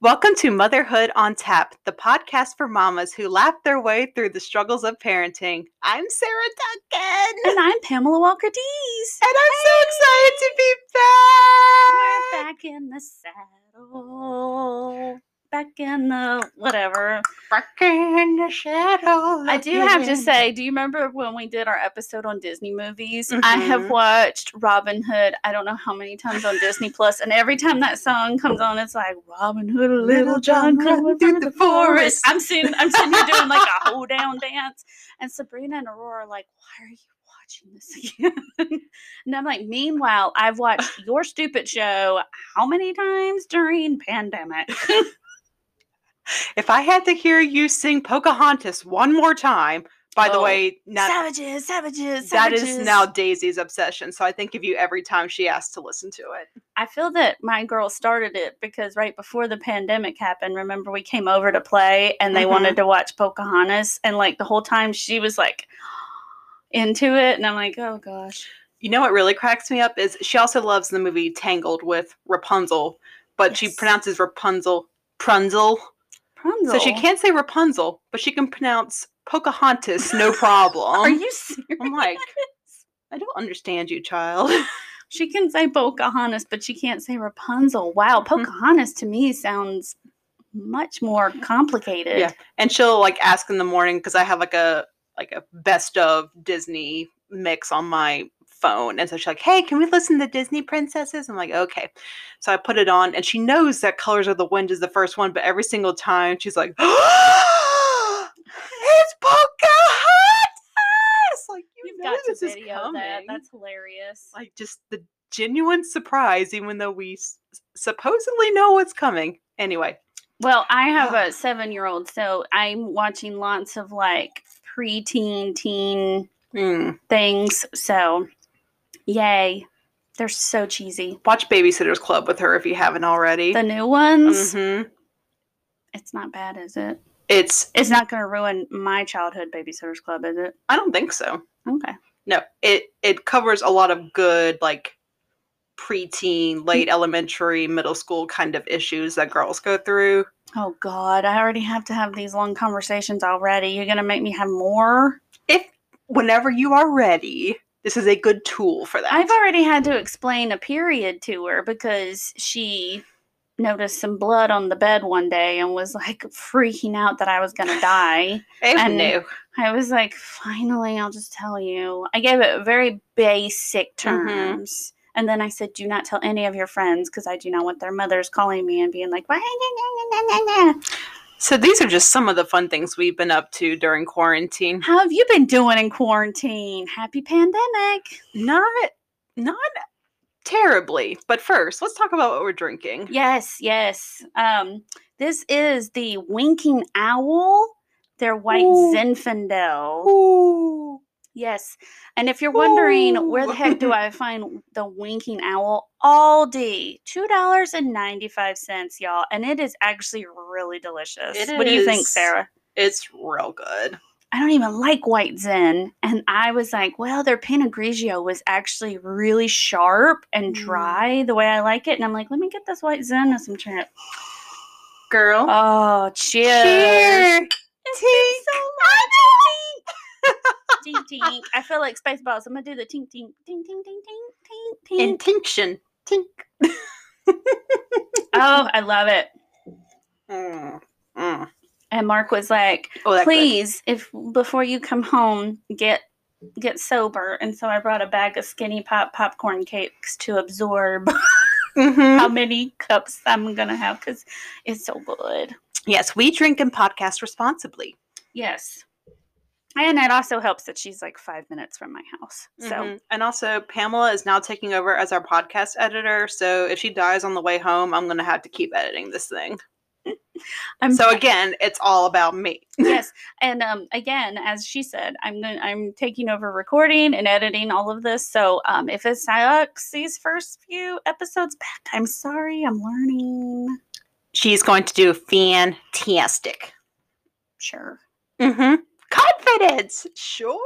Welcome to Motherhood on Tap, the podcast for mamas who laugh their way through the struggles of parenting. I'm Sarah Duncan. And I'm Pamela Walker Dees. And I'm so excited to be back. We're back. back in the saddle. Back in the whatever. Back in the shadow. I do have to say, do you remember when we did our episode on Disney movies? I have Mhm. watched Robin Hood I don't know how many times on Disney Plus, and every time that song comes on, it's like Robin Hood, a little John coming through the forest. I'm sitting, I'm sitting here doing like a hold down dance, and Sabrina and Aurora are like, "Why are you watching this again?" and I'm like, "Meanwhile, I've watched your stupid show how many times during pandemic?" If I had to hear you sing Pocahontas one more time, by the Oh, way, now, savages, savages, that is savages. now Daisy's obsession. So I think of you every time she asks to listen to it. I feel that my girl started it because right before the pandemic happened, remember we came over to play and they Mhm. wanted to watch Pocahontas and like the whole time she was like into it and I'm like, "Oh gosh." You know what really cracks me up is she also loves the movie Tangled with Rapunzel, but she pronounces Rapunzel Prunzel. So she can't say Rapunzel, but she can pronounce Pocahontas no problem. Are you serious? I'm like, I don't understand you, child. She can say Pocahontas, but she can't say Rapunzel. Wow, Mhm. Pocahontas to me sounds much more complicated. Yeah. and she'll like ask in the morning because I have like a like a best of Disney mix on my phone. And so she's like, Hey, can we listen to Disney princesses? I'm like, okay. So I put it on and she knows that Colors of the Wind is the first one, but every single time she's like, It's Pocahontas! Like you You've know got to this is video coming. that. That's hilarious. like just the genuine surprise, even though we s- supposedly know what's coming. Anyway, Well, I have a seven year old, so I'm watching lots of like preteen, teen mm, things. So, yay. They're so cheesy. watch Babysitter's Club with her if you haven't already. The new ones, hmm it's not bad, is it? It's It's not going to ruin my childhood Babysitters Club, is it? I don't think so. Okay. No, it it covers a lot of good like preteen, late elementary, middle school kind of issues that girls go through. Oh, God. I already have to have these long conversations already. You're going to make me have more? If whenever you are ready, this is a good tool for that. I've already had to explain a period to her because she noticed some blood on the bed one day and was like freaking out that I was going to die. I and- knew. I was like, finally, I'll just tell you. I gave it very basic Mhm. terms. And then I said, do not tell any of your friends because I do not want their mothers calling me and being like, "Why?" So these are just some of the fun things we've been up to during quarantine. How have you been doing in quarantine? Happy pandemic. Not not terribly. But first, let's talk about what we're drinking. Yes, yes. Um, this is the Winking Owl, their white Ooh. Zinfandel. Ooh. Yes. And if you're wondering where the heck do I find the winking owl? Aldi. $2.95, y'all. And it is actually really delicious. It what do you think. Sarah? It's real good. I don't even like white Zin. And I was like, well, their Pinot Grigio was actually really sharp and Mm. dry the way I like it. And I'm like, let me get this white Zin and some trying Girl. Oh, cheers. Cheers. It's so. Tink, tink. I feel like Spaceballs. I'm going to do the tink, tink, tink, tink, tink, tink, tink, tink. Intinction. Tink. Oh, I love it. Mm. Mm. And Mark was like, Oh, that good. "Please, if before you come home, get get sober." And so I brought a bag of skinny pop popcorn cakes to absorb Mhm. how many cups I'm gonna have because it's so good. Yes, we drink and podcast responsibly. Yes, and it also helps that she's like five minutes from my house. So Mhm. and also Pamela is now taking over as our podcast editor. So if she dies on the way home, I'm gonna have to keep editing this thing. I'm So again, it's all about me. yes and um again as she said i'm going i'm taking over recording and editing all of this so um if it sucks these first few episodes back i'm sorry i'm learning She's going to do fantastic. sure Mm-hmm. Confidence. Sure.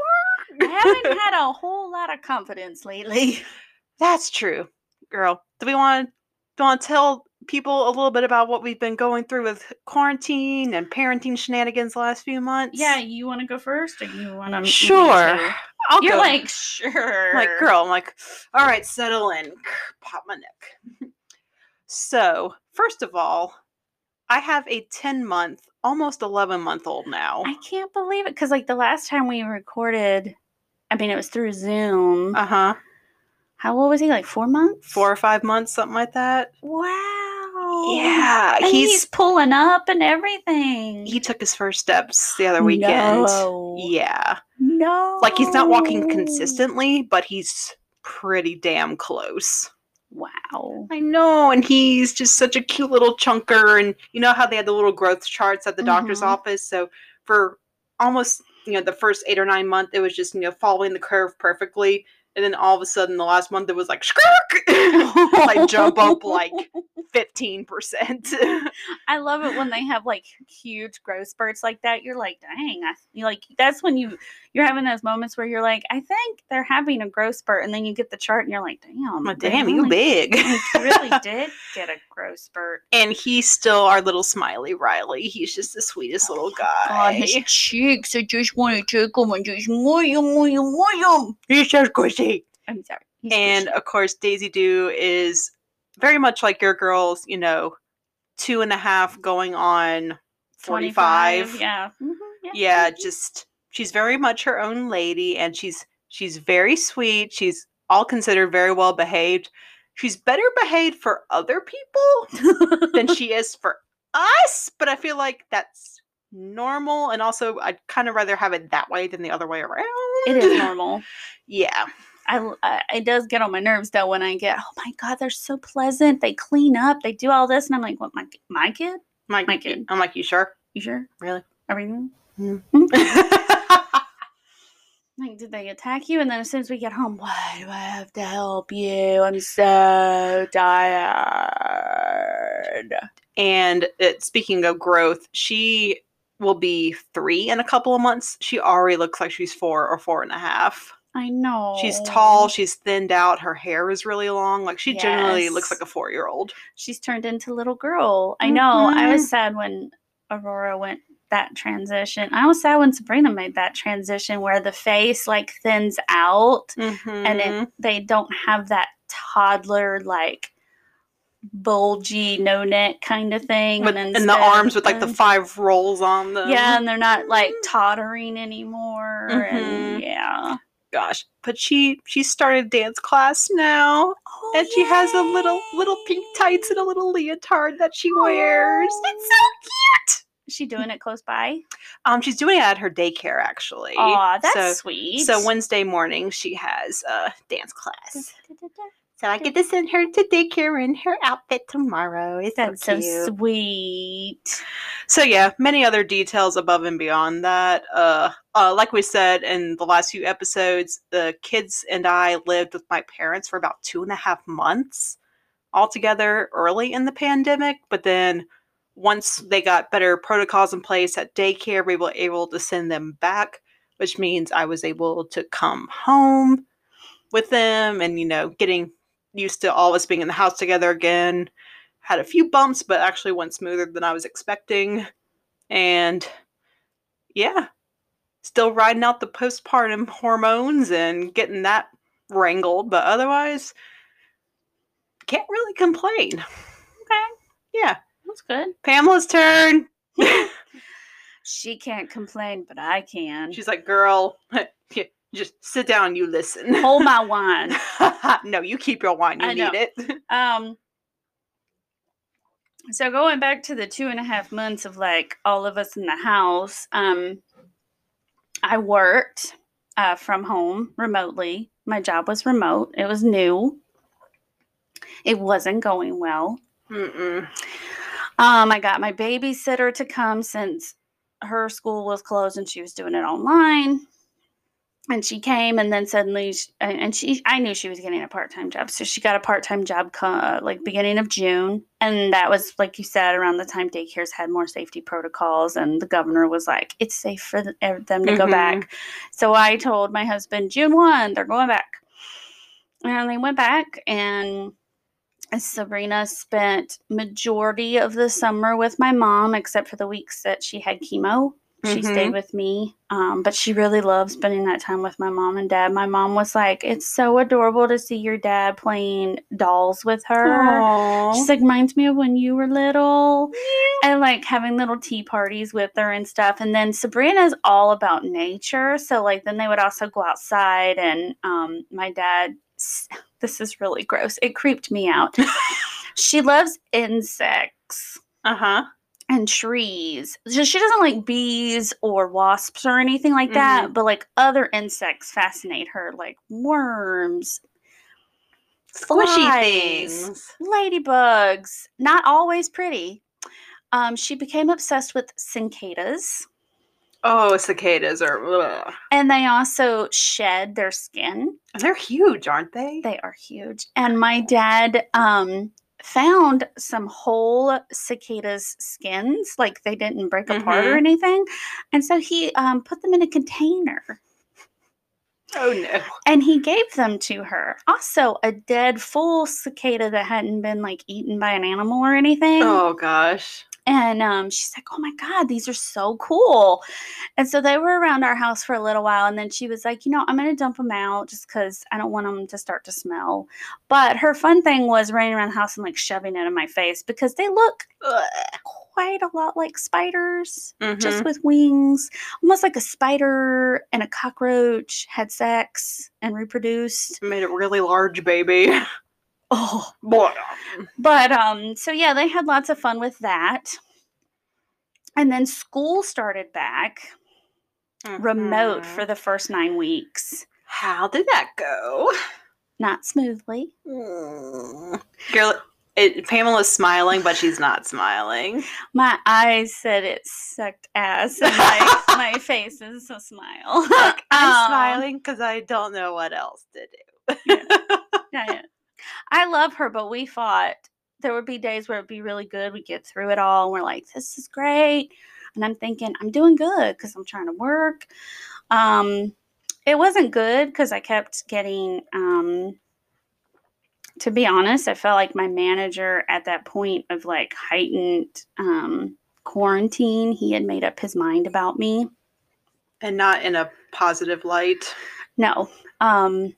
i haven't had a whole lot of confidence lately That's true, girl. Do we want to do we want to tell people a little bit about what we've been going through with quarantine and parenting shenanigans the last few months? Yeah, you want to go first, or you want to? Sure. I'll You're go. like sure. like girl i'm like all right settle in pop my neck so first of all i have a 10 month almost 11 month old now I can't believe it because like the last time we recorded, I mean it was through Zoom. uh-huh How old was he? Like four months. four or five months something like that Wow. yeah And he's, he's pulling up and everything. he took his first steps the other weekend No. yeah No. like he's not walking consistently but he's pretty damn close Wow. I know, and he's just such a cute little chunker. And you know how they had the little growth charts at the doctor's Mhm. office. So for almost you know the first eight or nine month, it was just you know following the curve perfectly, and then all of a sudden the last month it was like like jump up like fifteen percent. I love it when they have like huge growth spurts like that. You're like, dang, I, you like that's when you you're having those moments where you're like, I think they're having a growth spurt, and then you get the chart and you're like, damn, Damn, you really- big. really did get a growth spurt. and he's still our little smiley Riley. He's just the sweetest little oh, guy. God, his cheeks, I just want to tickle and just moy 'em, moy 'em, moy 'em. he's I'm sorry. He's and of course daisy doo is very much like your girls you know two and a half going on 45 Yeah. Mhm, yeah just she's very much her own lady and she's she's very sweet. She's all considered very well behaved. She's better behaved for other people than she is for us but i feel like that's normal and also i'd kind of rather have it that way than the other way around. It is normal. yeah I, I- it does get on my nerves though when I get oh my god they're so pleasant. They clean up. They do all this. And I'm like what my my kid? Like, My kid. I'm like you sure? You sure? Really? Everything? Mm. like did they attack you? And then as soon as we get home why do I have to help you? I'm so tired. And it, speaking of growth, she will be three in a couple of months. She already looks like she's four or four and a half. I know She's tall, she's thinned out, her hair is really long. Like she generally looks like a four year old. she's turned into little girl I know I was sad when Aurora went that transition I was sad when Sabrina made that transition where the face like thins out and Mm-hmm. it they don't have that toddler like bulgy no neck kind of thing with, and the arms with like the five rolls on them. yeah and they're not like tottering anymore and Mhm. yeah Gosh. But she she started dance class now. oh, And she has a little little pink tights and a little leotard that she wears. It's so cute. is she doing it close by Um, she's doing it at her daycare actually. oh that's so, sweet So Wednesday morning she has a dance class. So I get to send her to daycare in her outfit tomorrow. It's that's so so sweet So yeah, many other details above and beyond that. Uh, uh, like we said in the last few episodes, the kids and I lived with my parents for about two and a half months altogether early in the pandemic. But then once they got better protocols in place at daycare, we were able to send them back, which means I was able to come home with them and, you know, getting used to all of us being in the house together again had a few bumps, but actually went smoother than I was expecting. And yeah, still riding out the postpartum hormones and getting that wrangled, but otherwise, can't really complain. okay Yeah, that's good Pamela's turn. she can't complain but i can She's like, girl, just sit down, you listen. hold my wine no, you keep your wine. You I know. need it. Um. So going back to the two and a half months of like all of us in the house, um, I worked uh, from home remotely. My job was remote. It was new. It wasn't going well. Mm-mm. Um, I got my babysitter to come since her school was closed and she was doing it online. And she came, and then suddenly, sh and she, I knew she was getting a part time job, so she got a part time job, uh, like beginning of June, and that was like you said, around the time daycares had more safety protocols, and the governor was like, it's safe for them to go Mhm. back. So I told my husband, June one, they're going back, and they went back, and Sabrina spent majority of the summer with my mom, except for the weeks that she had chemo. She Mhm. stayed with me, um, but she really loved spending that time with my mom and dad. My mom was like, "It's so adorable to see your dad playing dolls with her." Aw. She's like, reminds me of when you were little, and like having little tea parties with her and stuff. And then Sabrina's all about nature, so like then they would also go outside. And um, my dad, this is really gross. It creeped me out. she loves insects Uh-huh. And trees. So she doesn't like bees or wasps or anything like that, but like other insects fascinate her, like worms, Squishy Flies. things. ladybugs. Not always pretty. Um, she became obsessed with cicadas, Oh, cicadas are ugh. and they also shed their skin. they're huge, aren't they? They are huge. And my dad um, found some whole cicadas' skins, like they didn't break apart or Mhm. anything. And so he um, put them in a container Oh no. and he gave them to her. Also, a dead full cicada that hadn't been like eaten by an animal or anything. Oh gosh. And um, she's like, "Oh my god, these are so cool!" And so they were around our house for a little while, and then she was like, "You know, I'm gonna dump them out just because I don't want them to start to smell." But her fun thing was running around the house and like shoving it in my face because they look Ugh. quite a lot like spiders, Mhm. just with wings, almost like a spider and a cockroach had sex and reproduced. made a really large baby. Oh, Boy. But um so yeah, they had lots of fun with that. And then school started back remote for the first 9 weeks. How did that go? Not smoothly. Mm. Girl, it, Pamela's smiling, but she's not smiling. My eyes said it sucked ass and my my face is a smile. Look, I'm Um, smiling because I don't know what else to do. yeah. I love her, but we fought. There would be days where it'd be really good. We get through it all. And we're like, this is great. And I'm thinking, I'm doing good because I'm trying to work. Um, it wasn't good because I kept getting, um, to be honest, I felt like my manager at that point of like heightened um, quarantine, he had made up his mind about me. and not in a positive light. No. Um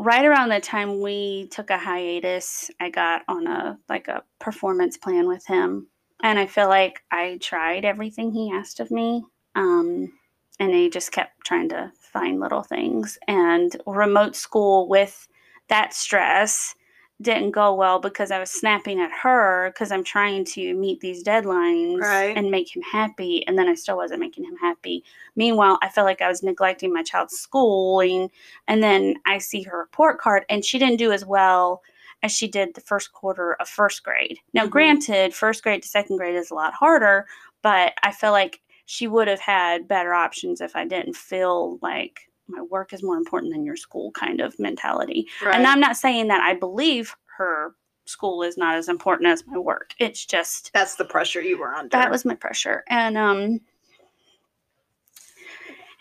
right around the time we took a hiatus, I got on a like a performance plan with him. And I feel like I tried everything he asked of me. Um and he just kept trying to find little things. And remote school with that stress didn't go well because I was snapping at her because I'm trying to meet these deadlines Right. and make him happy. And then I still wasn't making him happy. Meanwhile, I felt like I was neglecting my child's schooling. And then I see her report card, and she didn't do as well as she did the first quarter of first grade. Now, Mhm. granted, first grade to second grade is a lot harder, but I feel like she would have had better options if I didn't feel like my work is more important than your school kind of mentality. Right. And I'm not saying that I believe her school is not as important as my work. It's just That's the pressure you were under. that was my pressure and um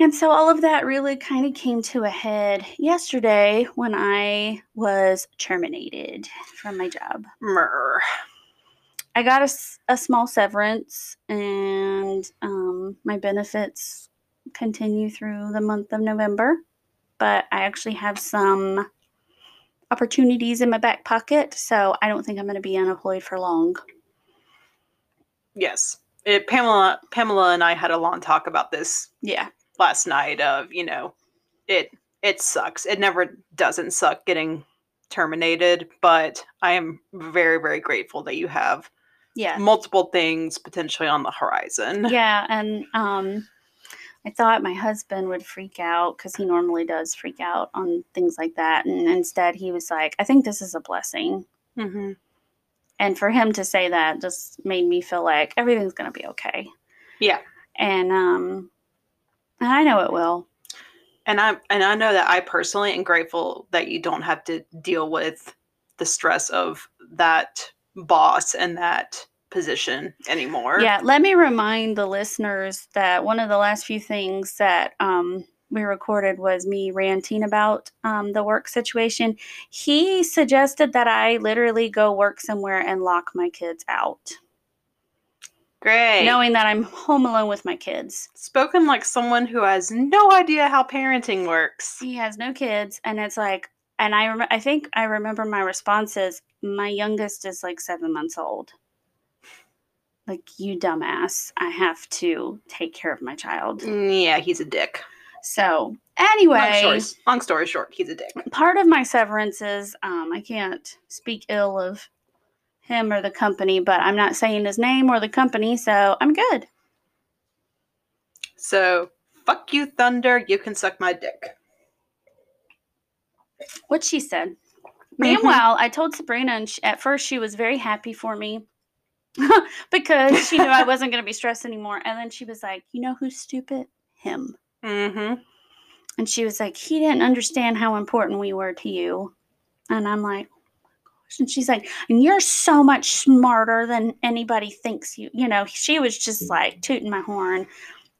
and so all of that really kind of came to a head yesterday when i was terminated from my job Myrrh. i got a, a small severance and um, my benefits continue through the month of november but i actually have some opportunities in my back pocket so i don't think i'm going to be unemployed for long Yes. It, Pamela Pamela and I had a long talk about this yeah last night of, you know, it it sucks. It never doesn't suck getting terminated, but I am very very grateful that you have yeah multiple things potentially on the horizon. yeah and um i thought my husband would freak out because he normally does freak out on things like that and instead he was like i think this is a blessing. Hmm and for him to say that just made me feel like everything's going to be okay. Yeah. and um and i know it will. And I and I know that I personally am grateful that you don't have to deal with the stress of that boss and that position anymore. yeah let me remind the listeners that one of the last few things that um we recorded was me ranting about um, the work situation. He suggested that I literally go work somewhere and lock my kids out, Great. knowing that I'm home alone with my kids. Spoken like someone who has no idea how parenting works. He has no kids, and it's like, and I rem- I think I remember my response is, my youngest is like seven months old. Like you dumbass, I have to take care of my child. Mm, Yeah, he's a dick. So Long anyway, story, long story short, he's a dick. part of my severance is um, I can't speak ill of him or the company, but I'm not saying his name or the company, so I'm good. So, fuck you, Thunder. You can suck my dick. What she said. Meanwhile, I told Sabrina, and she, at first she was very happy for me because she knew I wasn't going to be stressed anymore. And then she was like, "You know who's stupid? Him." Mm-hmm. And she was like, "He didn't understand how important we were to you." And I'm like, "Oh my gosh!" And she's like, "And you're so much smarter than anybody thinks you." You know, she was just like tooting my horn.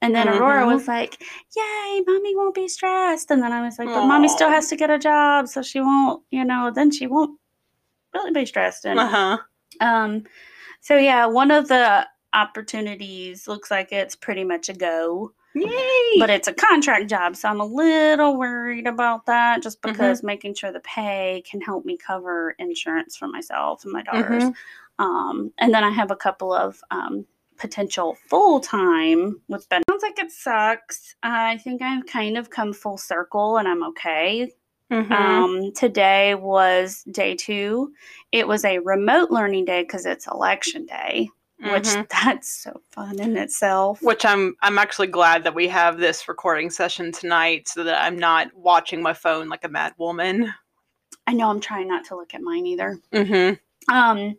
And then Aurora Mhm. was like, "Yay, mommy won't be stressed." And then I was like, "But mommy still has to get a job, so she won't, you know, then she won't really be stressed." And Uh-huh. um, so yeah, one of the opportunities looks like it's pretty much a go, Yay! but it's a contract job, so I'm a little worried about that, just Mhm. because making sure the pay can help me cover insurance for myself and my daughters. Mhm. Um, and then I have a couple of um, potential full time with Ben. Sounds like it sucks. I think I've kind of come full circle, and I'm okay. Mhm. Um, today was day two. It was a remote learning day because it's election day, which Mhm. that's so fun in itself. Which I'm I'm actually glad that we have this recording session tonight so that I'm not watching my phone like a mad woman. I know I'm trying not to look at mine either. Mm-hmm. Um,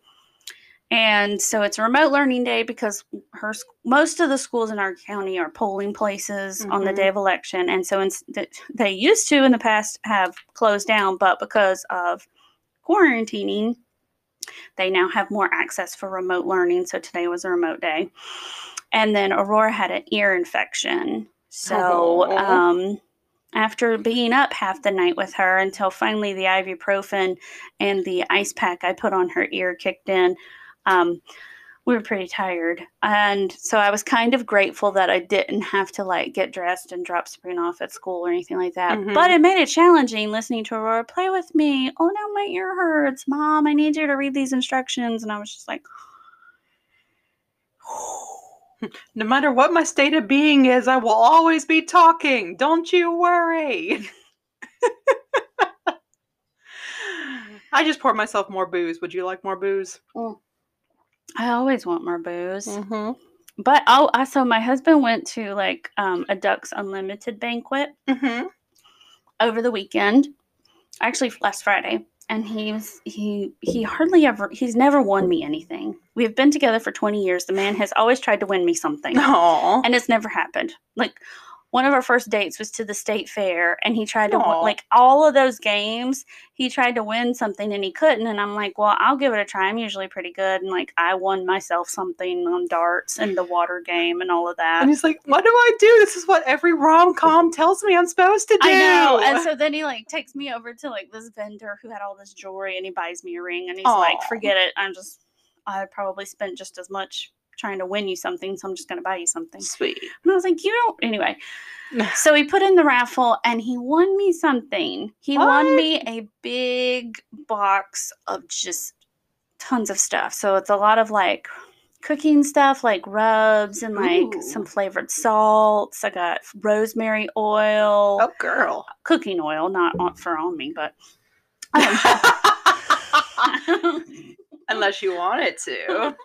and so it's a remote learning day because her most of the schools in our county are polling places on the day of election, and so that they used to in the past have closed down, but because of quarantining, they now have more access for remote learning. So today was a remote day, and then Aurora had an ear infection, so. Aw. Um, after being up half the night with her until finally the ibuprofen and the ice pack I put on her ear kicked in, um, we were pretty tired. And so I was kind of grateful that I didn't have to like get dressed and drop Sabrina off at school or anything like that. Mhm. But it made it challenging listening to Aurora play with me. Oh no, my ear hurts. Mom, I need you to read these instructions. And I was just like, No matter what my state of being is, I will always be talking. Don't you worry. I just poured myself more booze. Would you like more booze? I always want more booze. Mm-hmm. But oh, I so my husband went to like um, a Ducks Unlimited banquet Mm-hmm. over the weekend, actually last Friday, and he was he he hardly ever he's never won me anything. We have been together for twenty years. The man has always tried to win me something, Aww. and it's never happened. Like one of our first dates was to the state fair, and he tried to win, like all of those games. He tried to win something, and he couldn't. And I'm like, well, I'll give it a try. I'm usually pretty good, and like I won myself something on darts and the water game and all of that. And he's like, "What do I do? This is what every rom com tells me I'm supposed to do." I know. And so then he like takes me over to like this vendor who had all this jewelry and he buys me a ring and he's like, forget it. I'm just I probably spent just as much trying to win you something, so I'm just gonna buy you something. sweet. And I was like, you don't anyway. So he put in the raffle and he won me something. He won me a big box of just tons of stuff. So it's a lot of like cooking stuff like rubs and like Ooh. some flavored salts. I got rosemary oil Oh, girl. cooking oil, not for on me, but um, Unless you want it to.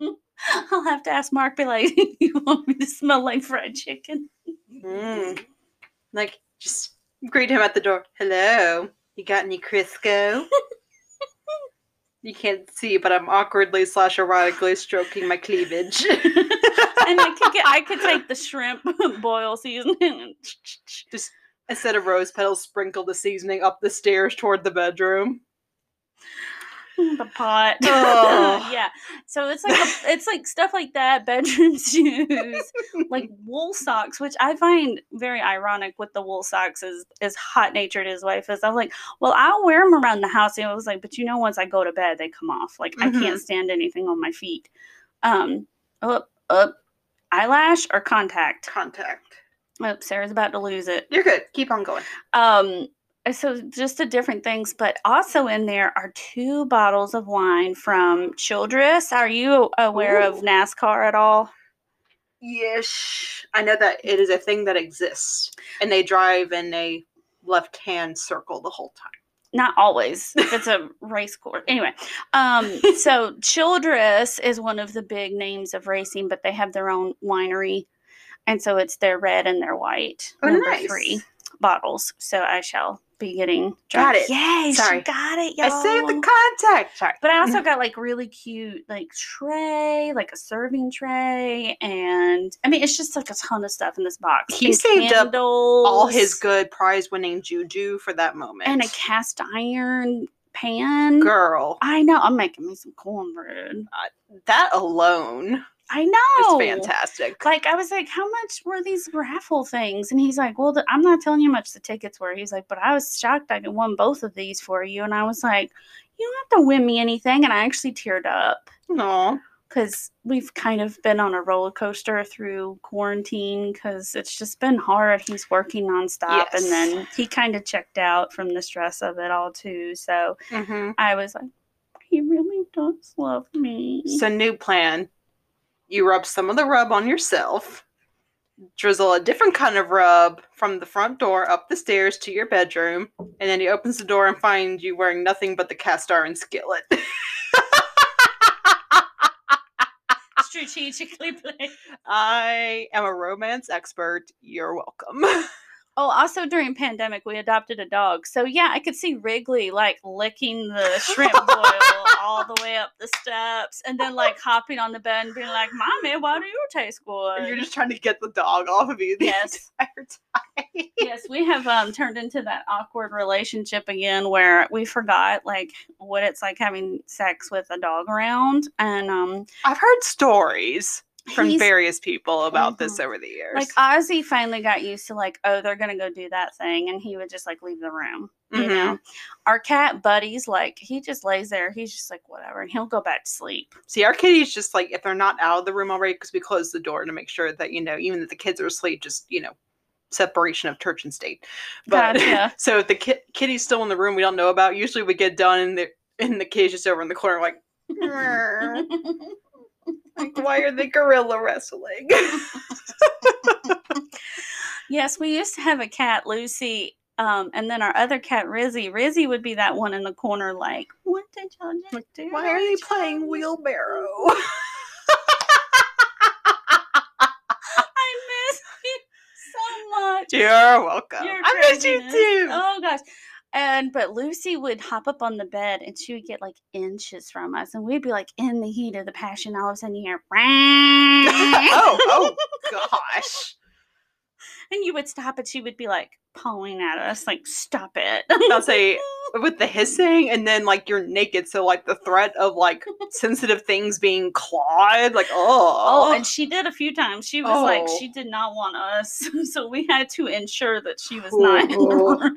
I'll have to ask Mark. Be like, you want me to smell like fried chicken? Mm. Like, just greet him at the door. Hello. You got any Crisco? you can't see, but I'm awkwardly slash erotically stroking my cleavage. And I could get, I could take the shrimp boil seasoning. and just set of rose petals, sprinkle the seasoning up the stairs toward the bedroom. the pot. Oh. yeah. So it's like a, it's like stuff like that, bedroom shoes, like wool socks, which I find very ironic with the wool socks is as hot natured his wife is. I'm like, well, I'll wear them around the house. And I was like, but you know, once I go to bed, they come off. Like I can't stand anything on my feet. Um, up, up, eyelash or contact. Contact. Oh, Sarah's about to lose it. You're good. Keep on going. Um, so just the different things, but also in there are two bottles of wine from Childress. Are you aware of NASCAR at all? Yes. I know that it is a thing that exists. And they drive in a left hand circle the whole time. Not always. If it's a race course. Anyway, um, so Childress is one of the big names of racing, but they have their own winery. And so it's their red and their white. Oh, number nice. three bottles. So I shall be getting Got it. Yay, Sorry. she got it, y'all. I saved the contact. Sorry. But I also mm-hmm. got like really cute like tray, like a serving tray, and I mean it's just like a ton of stuff in this box. He And saved up all his good prize winning juju for that moment. and a cast iron pan. girl. I know. I'm making me some cornbread. Uh, that alone I know. It's fantastic. Like I was like, how much were these raffle things? And he's like, well, the, I'm not telling you how much the tickets were. He's like, but I was shocked I won both of these for you. And I was like, you don't have to win me anything. And I actually teared up. No. because we've kind of been on a roller coaster through quarantine because it's just been hard. He's working nonstop, Yes. and then he kind of checked out from the stress of it all too. So hmm I was like, he really does love me. So new plan. You rub some of the rub on yourself. Drizzle a different kind of rub from the front door up the stairs to your bedroom, and then he opens the door and finds you wearing nothing but the cast iron skillet. Strategically placed. I am a romance expert. You're welcome. Oh, also during pandemic, we adopted a dog. So yeah, I could see Wrigley like licking the shrimp boil all the way up the steps, and then like hopping on the bed and being like, "Mommy, why do you taste good?" You're just trying to get the dog off of you the Yes. entire time. yes, we have um, turned into that awkward relationship again where we forgot like what it's like having sex with a dog around, and um, I've heard stories from he's- various people about this Mhm. over the years. like Ozzy finally got used to like, oh, they're gonna go do that thing, and he would just like leave the room. You Mhm. know, our cat buddies like he just lays there. He's just like whatever, and he'll go back to sleep. See, our kitties just like if they're not out of the room already, because we close the door to make sure that you know, even if the kids are asleep, just you know, separation of church and state. But Gotcha. so if the ki- kitty's still in the room, we don't know about. Usually, we get done and the and the kitty's just over in the corner, like. like why are they gorilla wrestling? yes, we used to have a cat, Lucy. Um, and then our other cat, Rizzy. Rizzy would be that one in the corner, like, what did y'all just do? why are they playing wheelbarrow? I miss you so much. You're welcome. You're I miss you too. Oh gosh. And but Lucy would hop up on the bed and she would get like inches from us, and we'd be like in the heat of the passion. All of a sudden, you hear, oh, oh gosh. and you would stop, and she would be like pawing at us, like, "Stop it!" I'll say with the hissing and then like you're naked, so like the threat of like sensitive things being clawed, like oh, Oh, and she did a few times. She was like, Oh. she did not want us, so we had to ensure that she was not in the Oh. room.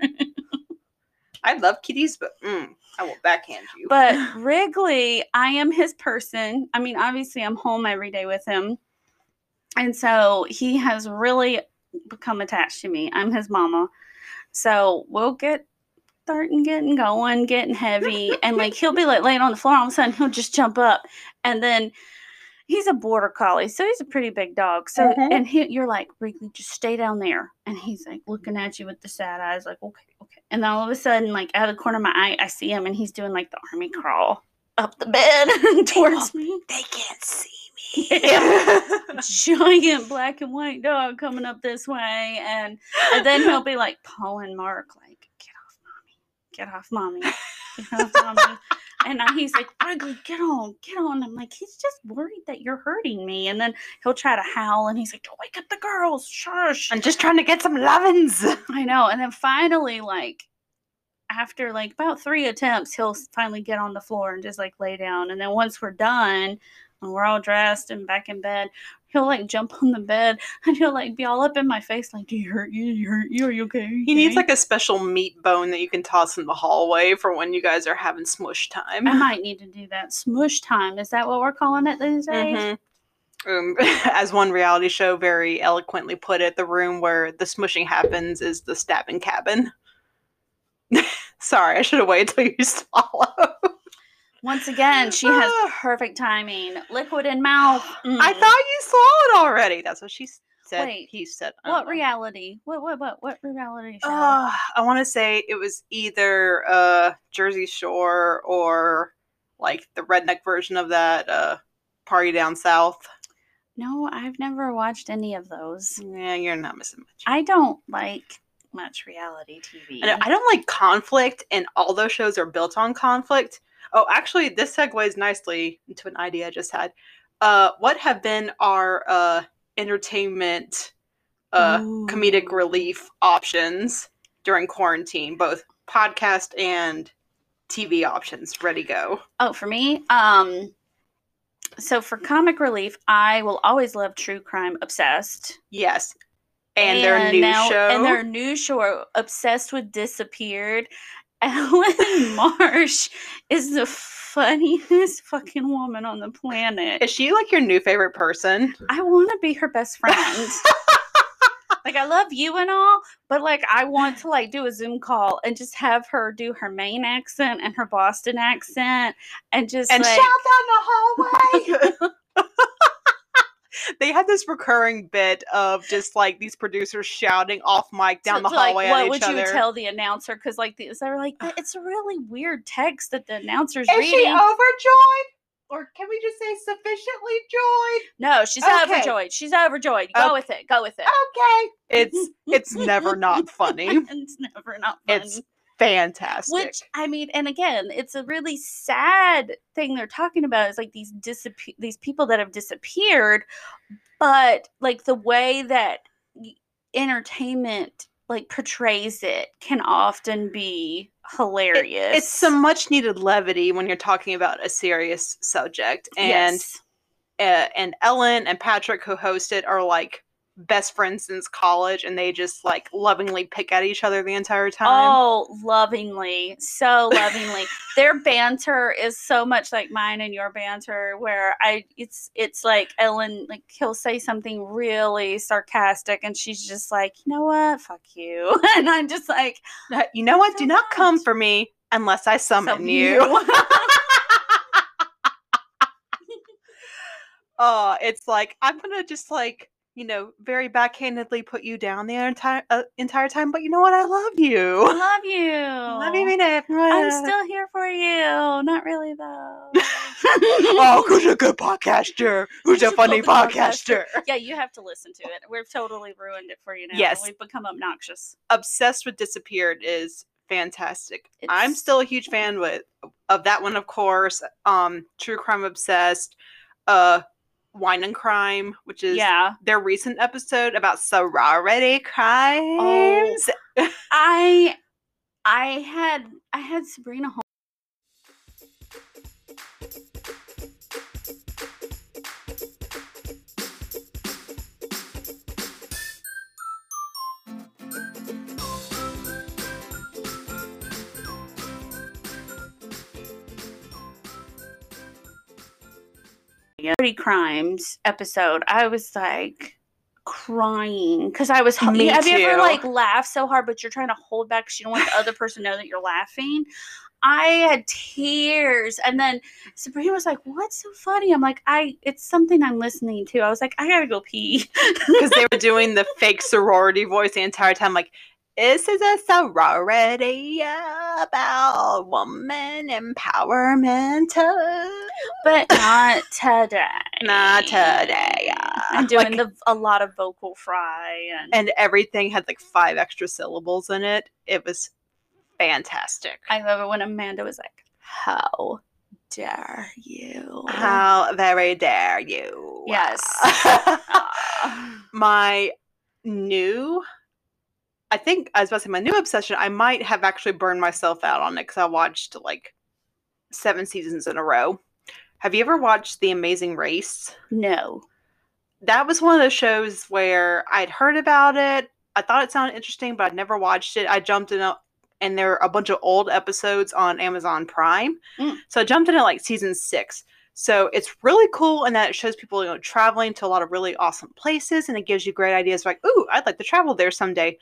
I love kitties, but mm, I will backhand you. But Wrigley, I am his person. I mean, obviously, I'm home every day with him. And so he has really become attached to me. I'm his mama. So we'll get starting getting going, getting heavy. And like he'll be like laying on the floor, all of a sudden he'll just jump up. And then he's a border collie, so he's a pretty big dog. So and he, you're like, Wrigley, just stay down there. And he's like looking at you with the sad eyes, like, okay, okay. And then all of a sudden, like out of the corner of my eye, I see him and he's doing like the army crawl up the bed towards me. they can't see Yeah. Giant black and white dog coming up this way. And, and then he'll be like pawing Mark, like, get off mommy, get off mommy, get off mommy. And I- he's like, Wrigley, get on, get on. I'm like, he's just worried that you're hurting me. And then he'll try to howl and he's like, don't wake up the girls, shush. I'm just trying to get some lovin's. I know. And then finally, like, after like about three attempts, he'll finally get on the floor and just like lay down. And then once we're done and we're all dressed and back in bed, he'll like jump on the bed and he'll like be all up in my face, like, Do you hurt you? You hurt you? Are you okay? He needs like a special meat bone that you can toss in the hallway for when you guys are having smush time. I might need to do that. Smush time. Is that what we're calling it these days? Mhm. Um, as one reality show very eloquently put it, the room where the smushing happens is the stabbing cabin. Sorry, I should have waited till you swallow. Once again, she has perfect timing. Liquid in mouth. I Mm. thought you saw it already. That's what she said. Wait, he said. What know. reality? What what what what reality show? Uh, I want to say it was either uh, Jersey Shore or like the redneck version of that uh, Party Down South. no, I've never watched any of those. Yeah, you're not missing much. I don't like much reality TV. I, know, I don't like conflict, and all those shows are built on conflict. Oh, actually, this segues nicely into an idea I just had. Uh, what have been our uh, entertainment uh, comedic relief options during quarantine, both podcast and TV options? Ready, go. Oh, for me, um, so for comic relief, I will always love True Crime Obsessed. Yes. And, their new now- show. And their new show, Obsessed with Disappeared. Ellen Marsh is the funniest fucking woman on the planet. Is she like your new favorite person? I want to be her best friend. like I love you and all, but like I want to like do a Zoom call and just have her do her Maine accent and her Boston accent and just and like shout down the hallway. they had this recurring bit of just like these producers shouting off mic down to- the to, like, hallway what would other. you tell the announcer? Because like these are like it's a really weird text that the announcer's Is reading. Is she overjoyed? Or can we just say sufficiently joyed? no, she's Okay. overjoyed. She's overjoyed. Go Okay. with it. Go with it. Okay. It's it's never not funny. it's never not funny. It's fantastic. Which I mean, and again, it's a really sad thing they're talking about. Is like these disappear these people that have disappeared, but like the way that entertainment like portrays it can often be hilarious. it's some much needed levity when you're talking about a serious subject. And Yes. uh, and Ellen and Patrick who host it are like best friends since college and they just like lovingly pick at each other the entire time. Oh, lovingly, so lovingly. Their banter is so much like mine and your banter, where I it's it's like Ellen, like he'll say something really sarcastic, and she's just like, you know what, fuck you, and I'm just like, You know what? Do not come for me unless I summon "Some you. uh, it's like I'm gonna just like you know very backhandedly put you down the entire uh, entire time, but you know what? I love you. I love you. love you, it. I'm still here for you. Not really though. oh, who's a good podcaster? Who's a funny podcaster. podcaster? yeah, you have to listen to it. We've totally ruined it for you now. Yes. we've become obnoxious. Obsessed with Disappeared is fantastic. I'm still a huge fan with of that one, of course. Um, True Crime Obsessed, uh, Wine and Crime, which is Yeah. their recent episode about sorority oh, crimes. I I had I had Sabrina Pretty crimes episode. I was like crying because I was. Me have you ever like laughed so hard, but you're trying to hold back because you don't want the other person to know that you're laughing? I had tears, and then Sabrina was like, "What's so funny?" I'm like, "I it's something I'm listening to." I was like, "I gotta go pee." because they were doing the fake sorority voice the entire time, like. This is a sorority about woman empowerment. but not today. Not today. I'm doing Like- the a lot of vocal fry and, and everything had like five extra syllables in it. It was fantastic. I love it when Amanda was like, "How dare you?" How very dare you? Yes. My new I think I was about to say my new obsession. I might have actually burned myself out on it because I watched like seven seasons in a row. Have you ever watched The Amazing Race? No. That was one of those shows where I'd heard about it. I thought it sounded interesting, but I'd never watched it. I jumped in, a, and there are a bunch of old episodes on Amazon Prime. Mm. So I jumped in at like season six. So it's really cool in that it shows people, you know, traveling to a lot of really awesome places, and it gives you great ideas. Like, ooh, I'd like to travel there someday.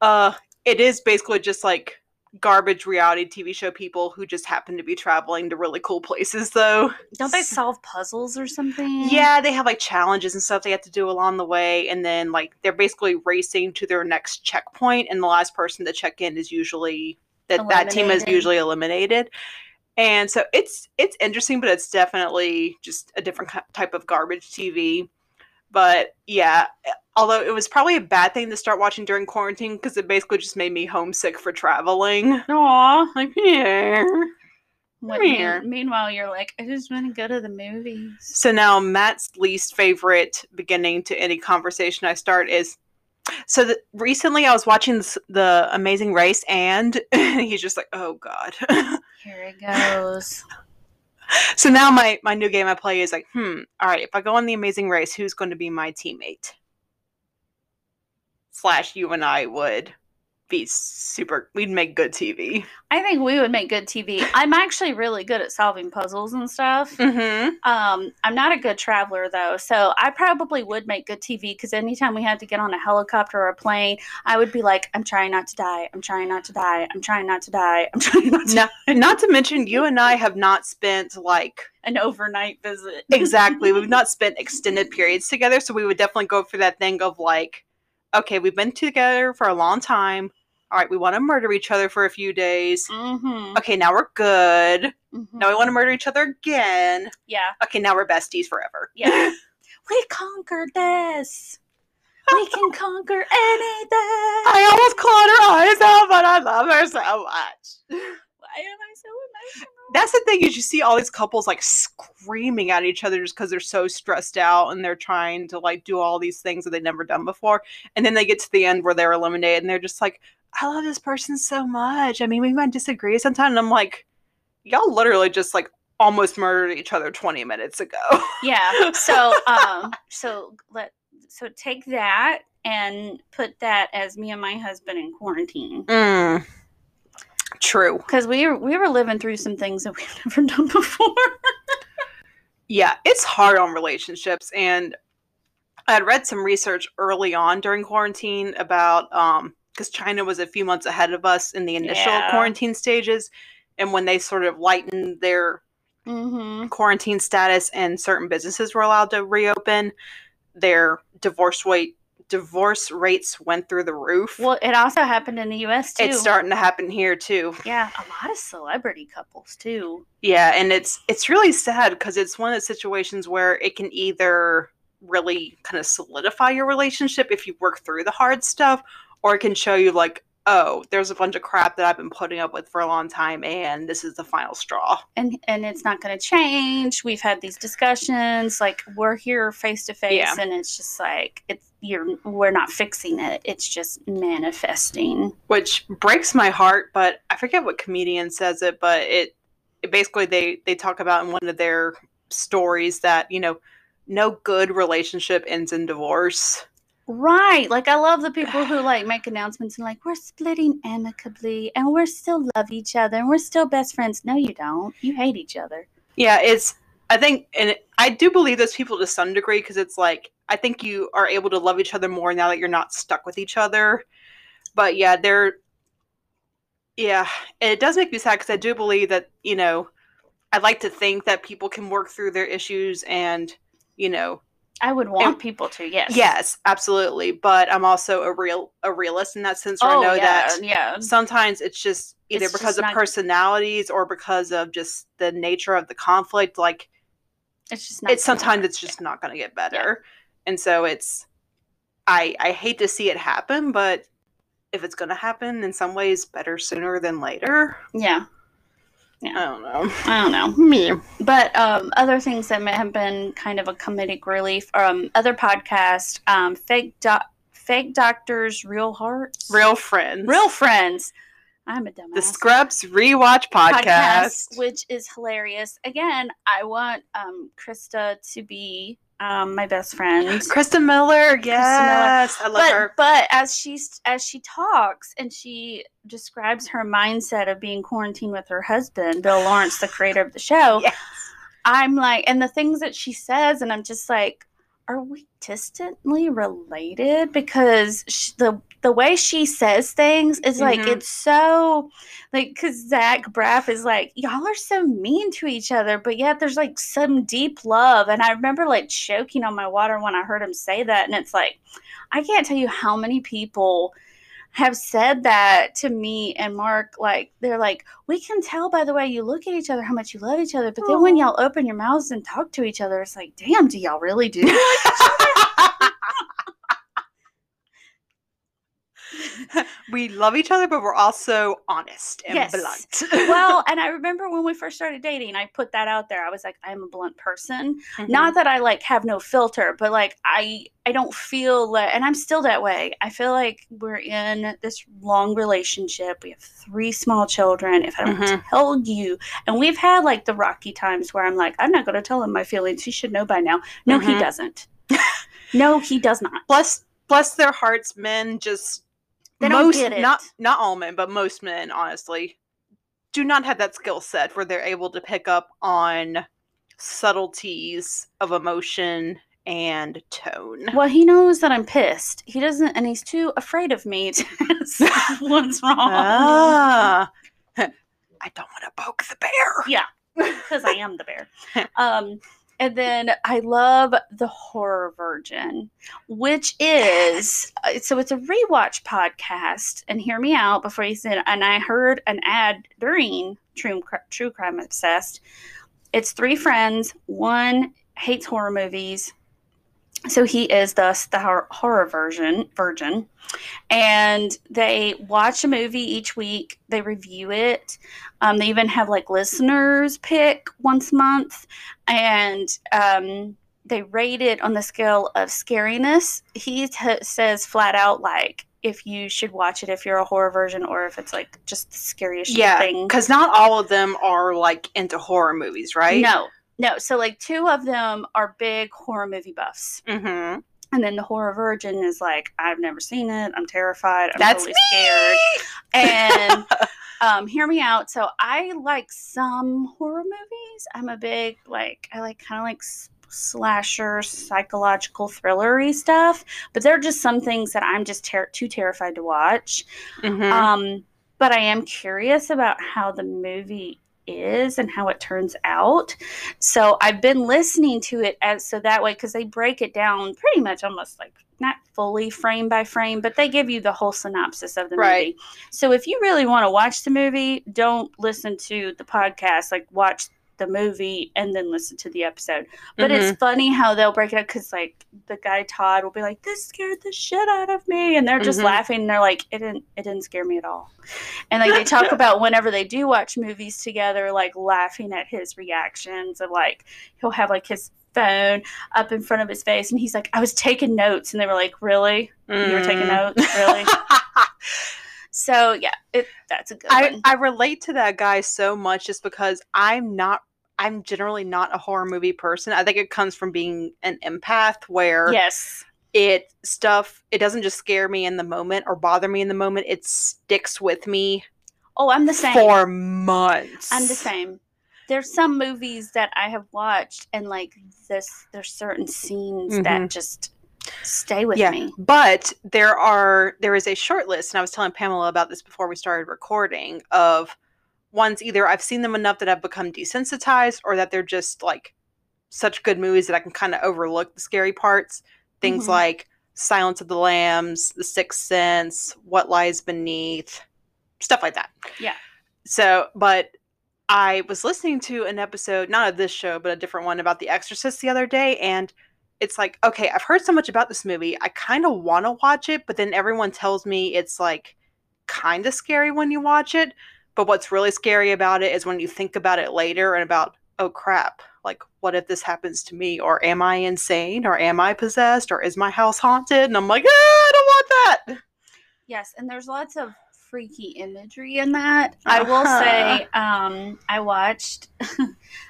Uh, it is basically just like garbage reality TV show people who just happen to be traveling to really cool places, though. Don't they solve puzzles or something? Yeah, they have like challenges and stuff they have to do along the way, and then like they're basically racing to their next checkpoint, and the last person to check in is usually that that team is usually eliminated. And so it's it's interesting, but it's definitely just a different type of garbage TV. But yeah, although it was probably a bad thing to start watching during quarantine because it basically just made me homesick for traveling. Aw. Like, yeah. What- Here. Meanwhile, you're like, I just want to go to the movies. So now Matt's least favorite beginning to any conversation I start is so the, recently I was watching this, the Amazing Race and he's just like, oh god. Here it goes. so now my my new game I play is like, hmm, all right, if I go on the Amazing Race, who's going to be my teammate? Slash, you and I would be super. We'd make good TV. I think we would make good TV. I'm actually really good at solving puzzles and stuff. Mm-hmm. Um, I'm not a good traveler though, so I probably would make good TV because anytime we had to get on a helicopter or a plane, I would be like, "I'm trying not to die. I'm trying not to die. I'm trying not to die. I'm trying not to." Not, not to mention, you and I have not spent like An overnight visit. exactly. We've not spent extended periods together, so we would definitely go for that thing of like, okay, we've been together for a long time. All right, we want to murder each other for a few days. Mm-hmm. Okay, now we're good. Mhm. Now we want to murder each other again. Yeah. Okay, now we're besties forever. Yeah. we conquered this. We can conquer anything. I almost clawed her eyes out, but I love her so much. Why am I so emotional? That's the thing is you see all these couples like screaming at each other just because they're so stressed out and they're trying to like do all these things that they've never done before. And then they get to the end where they're eliminated and they're just like, I love this person so much. I mean, we might disagree sometimes. And I'm like, y'all literally just like almost murdered each other 20 minutes ago. Yeah. So um so let so take that and put that as me and my husband in quarantine. Mm. True. Because we were we were living through some things that we've never done before. Yeah, it's hard on relationships. And I had read some research early on during quarantine about um because China was a few months ahead of us in the initial Yeah. quarantine stages. And when they sort of lightened their mm-hmm. quarantine status and certain businesses were allowed to reopen, their divorce rate divorce rates went through the roof. Well, it also happened in the U.S. too. it's starting to happen here too. yeah, a lot of celebrity couples too. Yeah, and it's it's really sad because it's one of the situations where it can either really kind of solidify your relationship if you work through the hard stuff, or it can show you like, oh, there's a bunch of crap that I've been putting up with for a long time, and this is the final straw. and and it's not going to change. We've had these discussions. Like we're here face to face, and it's just like it's you're we're not fixing it. It's just manifesting. Which breaks my heart, but I forget what comedian says it, but it, it basically they they talk about in one of their stories that you know no good relationship ends in divorce. Right. Like I love the people who like make announcements and like we're splitting amicably and we're still love each other and we're still best friends. No, you don't. You hate each other. Yeah, it's. I think, and I do believe those people to some degree because it's like I think you are able to love each other more now that you're not stuck with each other. But yeah, they're. Yeah, and it does make me sad because I do believe that you know, I'd like to think that people can work through their issues and you know, I would want And- people to. Yes. yes, absolutely. But I'm also a real a realist in that sense, where Oh, I know yeah, that yeah. sometimes it's just either It's because just of not- personalities or because of just the nature of the conflict. Like It's just not. it's sometimes work. it's just not going to get better and so it's i i hate to see it happen but if it's going to happen in some ways better sooner than later yeah. Yeah. i don't know I don't know. me But um, other things that may have been kind of a comedic relief, um, other podcast, um, fake doc, Fake Doctors, Real Hearts, Real friends. Real Friends. I'm a dumbass. The Scrubs rewatch podcast. which is hilarious. Again, I want um, Christa to be um, my best friend. Christa Miller. Yes, I love but her. but as she's as she talks and she describes her mindset of being quarantined with her husband, Bill Lawrence, the creator of the show, Yes. I'm like, and the things that she says, and I'm just like, are we distantly related? Because sh the the way she says things is like Mhm. it's so like because Zach Braff is like, y'all are so mean to each other, but yet there's like some deep love. And I remember like choking on my water when I heard him say that, and it's like, I can't tell you how many people have said that to me and Mark. Like, they're like, we can tell by the way you look at each other how much you love each other. But then when y'all open your mouths and talk to each other, it's like, damn, do y'all really do? like each other? we love each other, but we're also honest and Yes. blunt. well, and I remember when we first started dating, I put that out there. I was like, I'm a blunt person. Mhm. Not that I like have no filter, but like I I don't feel like and I'm still that way. I feel like we're in this long relationship. We have three small children. If I don't Mhm. tell you and we've had like the rocky times where I'm like, I'm not gonna tell him my feelings. He should know by now. No, he Mhm. doesn't. no, he does not. bless bless their hearts, men just They don't most get it. not not all men, but most men, honestly, do not have that skill set where they're able to pick up on subtleties of emotion and tone. Well, he knows that I'm pissed. He doesn't, and he's too afraid of me to say what's wrong. Ah. I don't want to poke the bear. Yeah. because I am the bear. Um, and then I love the Horror Virgin, which is uh, so it's a rewatch podcast. And hear me out before you say. And I heard an ad during True True Crime Obsessed. It's three friends. One hates horror movies, so he is thus the horror version virgin. And they watch a movie each week. They review it. Um, they even have like listeners pick once a month, and um, they rate it on the scale of scariness. He t- says flat out like if you should watch it if you're a horror virgin or if it's like just the scariest Yeah, thing. because not all of them are like into horror movies, right? No, no. So like two of them are big horror movie buffs, Mm-hmm. and then the horror virgin is like I've never seen it. I'm terrified. I'm That's totally me. scared. And um, hear me out. So I like some horror movies. I'm a big like I like kind of like slasher psychological thrillery stuff, but there are just some things that I'm just ter- too terrified to watch. Mhm. Um, but I am curious about how the movie is and how it turns out. So I've been listening to it as so that way because they break it down pretty much almost like not fully frame by frame, but they give you the whole synopsis of the Right. movie. So if you really want to watch the movie, don't listen to the podcast. Like watch the movie and then listen to the episode. But Mm-hmm. it's funny how they'll break it up because like the guy Todd will be like, "This scared the shit out of me," and they're just Mhm. laughing. And they're like, "It didn't. It didn't scare me at all." And like they talk about whenever they do watch movies together, like laughing at his reactions of like he'll have like his phone up in front of his face, and he's like, "I was taking notes," and they were like, "Really? You were taking Mm. notes? Really?" so yeah, it that's a good I, one. I relate to that guy so much just because I'm not I'm generally not a horror movie person. I think it comes from being an empath where yes. it stuff it doesn't just scare me in the moment or bother me in the moment. It sticks with me Oh, I'm the same. for months. I'm the same. There's some movies that I have watched, and like this, there's certain scenes that mm-hmm. just stay with yeah, me. but there are there is a short list, and I was telling Pamela about this before we started recording of ones either I've seen them enough that I've become desensitized, or that they're just like such good movies that I can kind of overlook the scary parts. Things Mhm. like Silence of the Lambs, The Sixth Sense, What Lies Beneath, stuff like that. Yeah. So, but I was listening to an episode, not of this show, but a different one about The Exorcist the other day, and it's like, okay, I've heard so much about this movie. I kind of want to watch it, but then everyone tells me it's like kind of scary when you watch it. But what's really scary about it is when you think about it later and about oh crap, like what if this happens to me? Or am I insane? Or am I possessed? Or is my house haunted? And I'm like, ah, I don't want that. Yes, and there's lots of freaky imagery in that. I will say, um, I watched.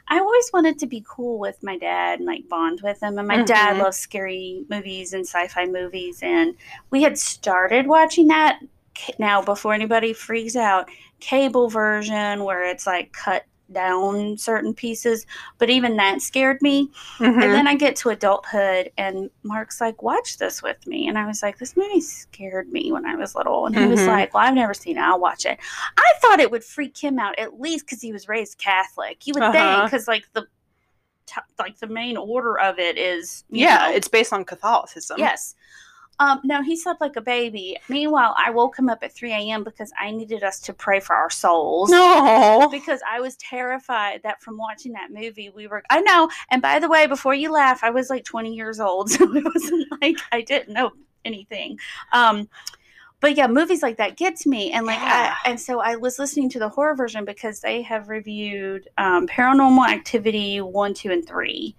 I always wanted to be cool with my dad and like bond with him. And my dad Mhm. loves scary movies and sci-fi movies, and we had started watching that. Now, before anybody freaks out, cable version where it's like cut down certain pieces, but even that scared me. Mhm. And then I get to adulthood, and Mark's like, "Watch this with me," and I was like, "This movie scared me when I was little," and he was Mhm. like, "Well, I've never seen it. I'll watch it." I thought it would freak him out at least because he was raised Catholic. You would think Uh-huh. because like the t- like the main order of it is yeah, know, it's based on Catholicism. yes. Um, no, he slept like a baby. Meanwhile, I woke him up at 3 a.m. because I needed us to pray for our souls No. because I was terrified that from watching that movie we were I know and by the way before you laugh I was like 20 years old so it wasn't like I didn't know anything um but yeah movies like that get to me and like Yeah. I, and so I was listening to the horror virgin because they have reviewed um, paranormal activity 1 2 and 3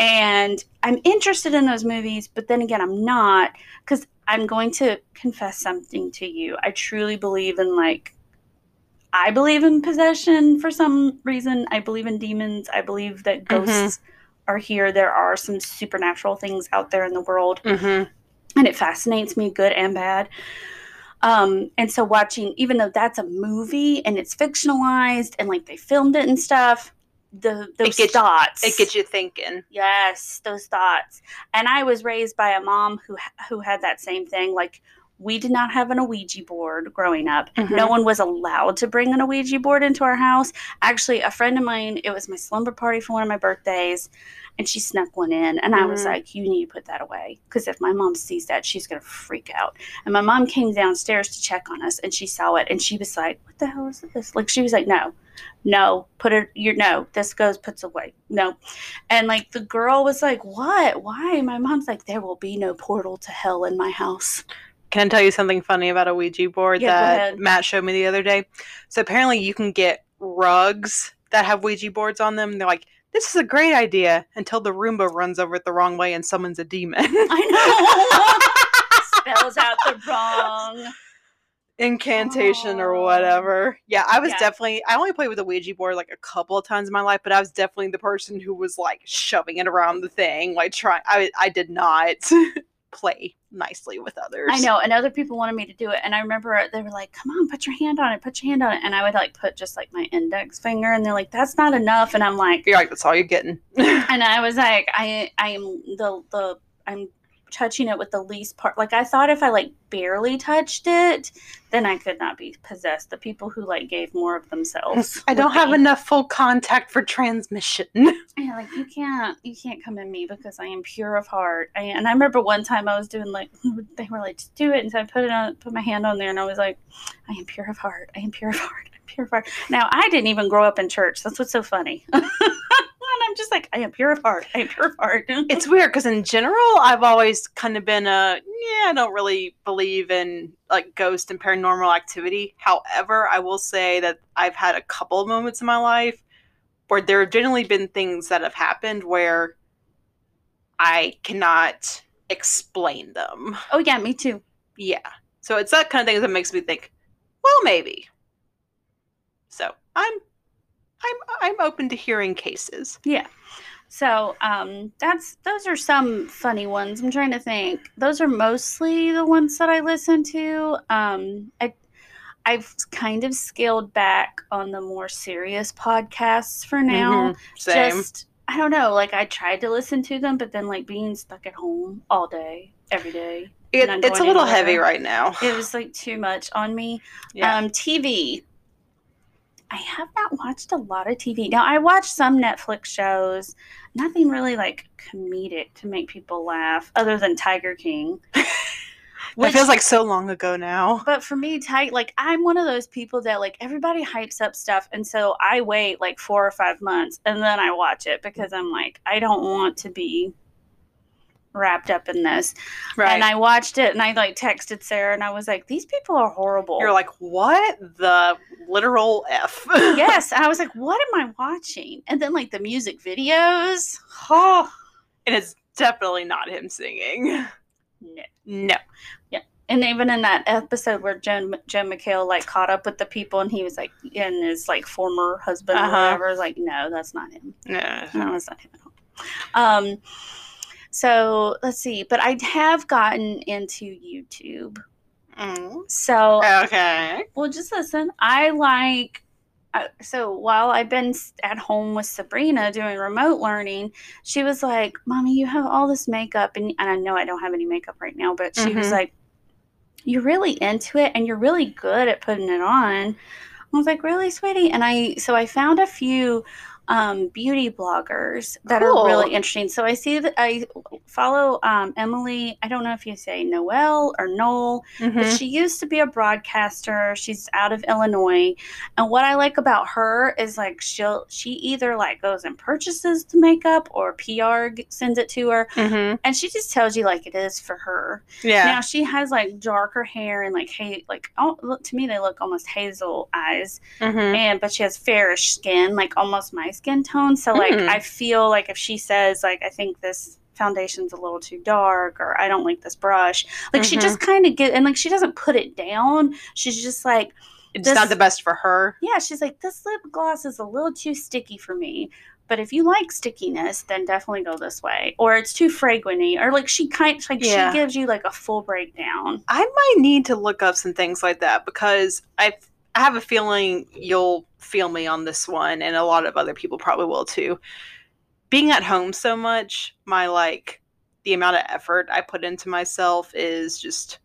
and I'm interested in those movies but then again I'm not cuz I'm going to confess something to you I truly believe in like I believe in possession for some reason. I believe in demons. I believe that ghosts are here. There are some supernatural things out there in the world, hmm and it fascinates me, good and bad. Um, and so watching, even though that's a movie and it's fictionalized and like they filmed it and stuff, the those gets- thoughts It gets you thinking. Yes, those thoughts. And I was raised by a mom who who had that same thing. Like we did not have an Ouija board growing up. Mhm. No one was allowed to bring an Ouija board into our house. Actually, a friend of mine, it was my slumber party for one of my birthdays, and she snuck one in. And I was Mhm. like, "You need to put that away because if my mom sees that, she's gonna freak out." And my mom came downstairs to check on us, and she saw it, and she was like, "What the hell is this?" Like she was like, "No." No, put it. You're no. This goes puts away. No, and like the girl was like, What? Why? My mom's like, There will be no portal to hell in my house. Can I tell you something funny about a Ouija board Yeah, that. Matt showed me the other day? So apparently you can get rugs that have Ouija boards on them. They're like, this is a great idea until the Roomba runs over it the wrong way and summons a demon. I know. Spells out the wrong. Incantation or Oh. whatever. Yeah, I was Yeah. definitely, I only played with a Ouija board like a couple of times in my life, but I was definitely the person who was like shoving it around the thing, like trying, I, I did not play nicely with others. I know, and other people wanted me to do it, and I remember they were like, "Come on, put your hand on it, put your hand on it," and I would like put just like my index finger, and they're like, "That's not enough," and I'm like, You're like, that's all you're getting. and I was like, I I am the the I'm touching it with the least part. Like I thought if I like barely touched it, then I could not be possessed. The people who like gave more of themselves. I don't have be. enough full contact for transmission. Yeah, like you can't you can't come in me because I am pure of heart. I, and I remember one time I was doing like they were like just do it, and so I put it on put my hand on there, and I was like, I am pure of heart. I am pure of heart. I'm pure of heart. Now I didn't even grow up in church. That's what's so funny. And I'm just like I am pure of heart. I am pure of heart. it's weird because in general, I've always kind of been a yeah, I don't really believe in like ghost and paranormal activity. However, I will say that I've had a couple of moments in my life where there have generally been things that have happened where I cannot explain them. oh yeah, me too. Yeah. So it's that kind of thing that makes me think, well, maybe. So I'm I'm I'm open to hearing cases. Yeah. So um, that's those are some funny ones. I'm trying to think. Those are mostly the ones that I listen to. Um, I I've kind of scaled back on the more serious podcasts for now. Mhm. Same. Just I don't know. Like I tried to listen to them, but then like being stuck at home all day, every day, It, it's a little anywhere. heavy right now. it was like too much on me. Yeah. Um, TV. I have not watched a lot of TV. Now I watch some Netflix shows. Nothing really like comedic to make people laugh, other than Tiger King. it feels like so long ago now. but for me, Tiger, like I'm one of those people that like everybody hypes up stuff, and so I wait like four or five months, and then I watch it because I'm like I don't want to be wrapped up in this. Right. And I watched it and I like texted Sarah and I was like, these people are horrible. You're like, what the literal f? yes. I was like, what am I watching? And then like the music videos. Oh, and it's definitely not him singing. no. No. Yeah. And even in that episode where Joan Joel McHale like caught up with the people and he was like and his like former husband Uh-huh. whatever was like, no, that's not him. No. No, that's not him at all. Um so let's see. But I have gotten into YouTube. Mm. So Okay. well just listen. I like uh, so while I've been at home with Sabrina doing remote learning, she was like, "Mommy, you have all this makeup," and, and I know I don't have any makeup right now, but she was Mhm. like, "You're really into it, and you're really good at putting it on." I was like, "Really, sweetie?" And I so I found a few um, beauty bloggers that Cool. are really interesting. So I see that I follow um, Emily. I don't know if you say Noel or Noel but Mhm. she used to be a broadcaster she's out of illinois and what i like about her is like she'll she either like goes and purchases the makeup or pr sends it to her Mhm. and she just tells you like it is for her Yeah. now she has like darker hair and like hey like oh look to me they look almost hazel eyes Mhm. and but she has fairish skin like almost my skin tone so like Mm. i feel like if she says like i think this foundation's a little too dark or i don't like this brush like she Mhm. just kind of get and like she doesn't put it down she's just like It's this- not the best for her. yeah she's like this lip gloss is a little too sticky for me but if you like stickiness then definitely go this way or it's too fragranty or like she kind like Yeah. she gives you like a full breakdown I might need to look up some things like that because I I have a feeling you'll feel me on this one, and a lot of other people probably will too. Being at home so much, my like the amount of effort I put into myself is just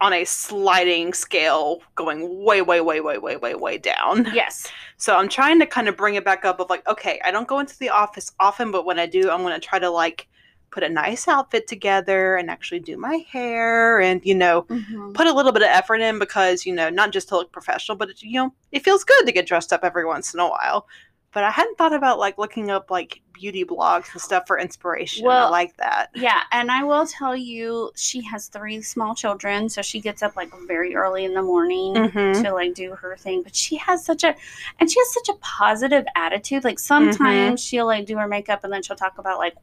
on a sliding scale, going way, way, way, way, way, way, way down. yes So I'm trying to kind of bring it back up of like, okay, I don't go into the office often, but when I do, I'm going to try to like put a nice outfit together and actually do my hair and, you know, Mhm. put a little bit of effort in because, you know, not just to look professional, but, it, you know, it feels good to get dressed up every once in a while. But I hadn't thought about like looking up like beauty blogs and stuff for inspiration. I Well, like that. Yeah, and I will tell you, she has three small children, so she gets up like very early in the morning Mhm. to like do her thing. But she has such a, and she has such a positive attitude. Like sometimes she'll like do her makeup, and then she'll talk about like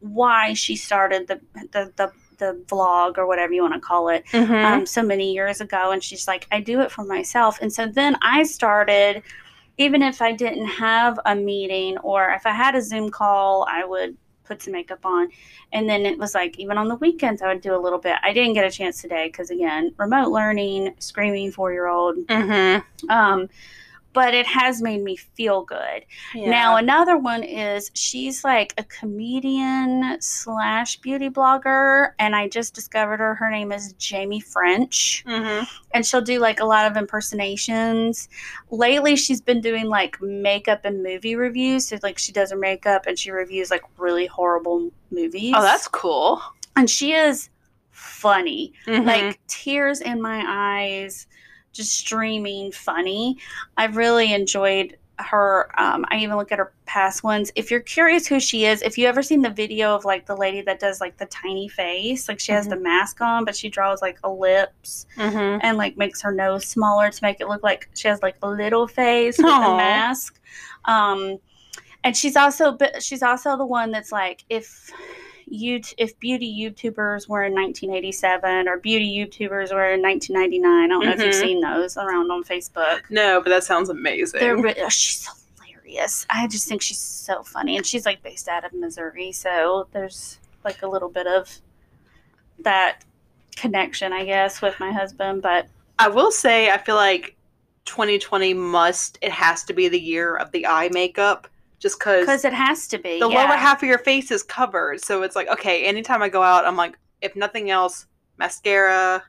why she started the the the, the vlog or whatever you want to call it Mhm. um, so many years ago. And she's like, I do it for myself. And so then I started, even if I didn't have a meeting or if I had a Zoom call, I would put some makeup on. And then it was like, even on the weekends, I would do a little bit. I didn't get a chance today because, again, remote learning, screaming four year old. Mhm. Um, but it has made me feel good. Now, another one is she's like a comedian slash beauty blogger, and I just discovered her. Her name is Jamie French, Mhm. and she'll do like a lot of impersonations. Lately, she's been doing like makeup and movie reviews. So, like, she does her makeup and she reviews like really horrible movies. Oh, that's cool. and she is funny Mhm. like tears in my eyes, just streaming funny. I've really enjoyed her. Um, I even look at her past ones. If you're curious who she is, if you ever seen the video of like the lady that does like the tiny face, like she has Mhm. the mask on, but she draws like a lips Mhm. and like makes her nose smaller to make it look like she has like a little face with the mask. Um, and she's also but she's also the one that's like if you if beauty YouTubers were in 1987 or beauty YouTubers were in 1999. I don't know if you've Mhm. seen those around on Facebook. No, but that sounds amazing. They're oh, she's hilarious. I just think she's so funny, and she's like based out of Missouri, so there's like a little bit of that connection, I guess, with my husband. But I will say, I feel like 2020 must, it has to be the year of the eye makeup just because because it has to be the yeah. lower half of your face is covered. So it's like, okay, anytime I go out, I'm like, if nothing else, mascara,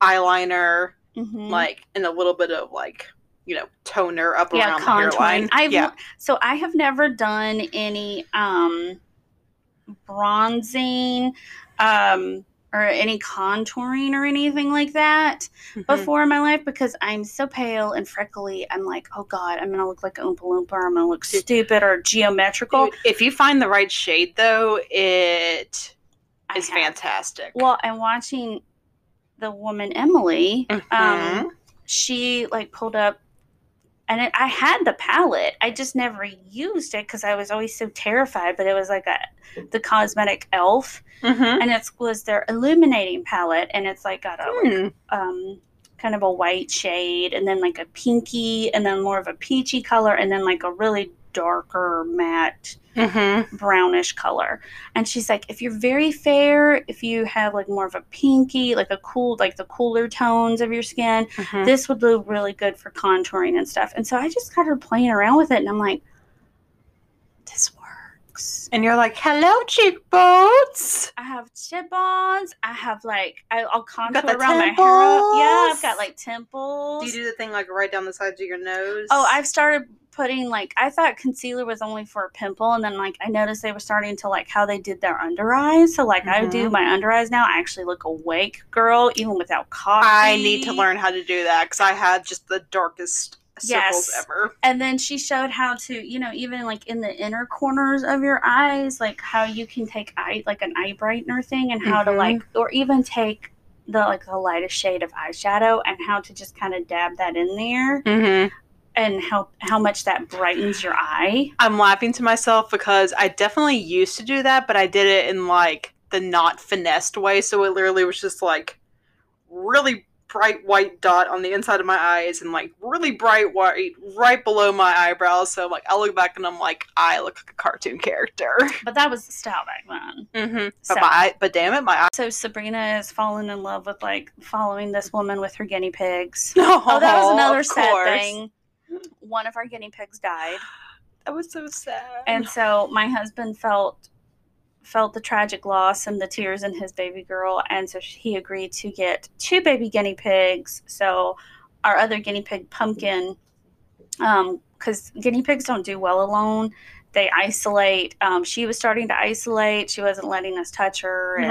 eyeliner, Mhm. like, and a little bit of like, you know, toner up yeah around the contouring. hairline. I've yeah. so I have never done any um bronzing um or any contouring or anything like that Mhm. before in my life because I'm so pale and freckly. I'm like, oh god, I'm gonna look like an Oompa Loompa, or I'm gonna look Dude. stupid or geometrical. Dude, if you find the right shade, though, it I is have. fantastic. Well, I'm watching the woman Emily, um, Mhm. she like pulled up, and it, I had the palette. I just never used it because I was always so terrified. But it was like a the cosmetic elf, Mhm. and it was their illuminating palette, and it's like got a like, Hmm. um kind of a white shade, and then like a pinky, and then more of a peachy color, and then like a really darker matte Mhm. brownish color. And she's like, if you're very fair, if you have like more of a pinky, like a cool, like the cooler tones of your skin, Mhm. this would look really good for contouring and stuff. And so I just got her playing around with it, and I'm like, this works. And you're like, hello, cheekbones. I have cheekbones. I have like I, I'll contour around my hair. up. Yeah, I've got like temples. Do you do the thing like right down the sides of your nose? Oh, I've started putting like I thought concealer was only for a pimple, and then like I noticed they were starting to like how they did their under eyes. So like I do Mhm. my under eyes now. I actually look awake, girl, even without coffee. I need to learn how to do that because I had just the darkest circles Yes. ever. And then she showed how to, you know, even like in the inner corners of your eyes, like how you can take eye like an eye brightener thing, and how to Mhm. like, or even take the like the lightest shade of eyeshadow and how to just kind of dab that in there Mm-hmm. And how how much that brightens your eye. I'm laughing to myself because I definitely used to do that, but I did it in like the not finessed way. So it literally was just like really bright white dot on the inside of my eyes and like really bright white right below my eyebrows. So like I look back and I'm like, I look like a cartoon character. But that was the style back then. Mm-hmm. So- But my but damn it, my eye. So Sabrina is falling in love with like following this woman with her guinea pigs. Oh, Oh, that was another sad course. thing. One of our guinea pigs died. That was so sad. and so my husband felt felt the tragic loss and the tears in his baby girl. And so he agreed to get two baby guinea pigs. So our other guinea pig pumpkin um because guinea pigs don't do well alone. They isolate. Um, she was starting to isolate. She wasn't letting us touch her. And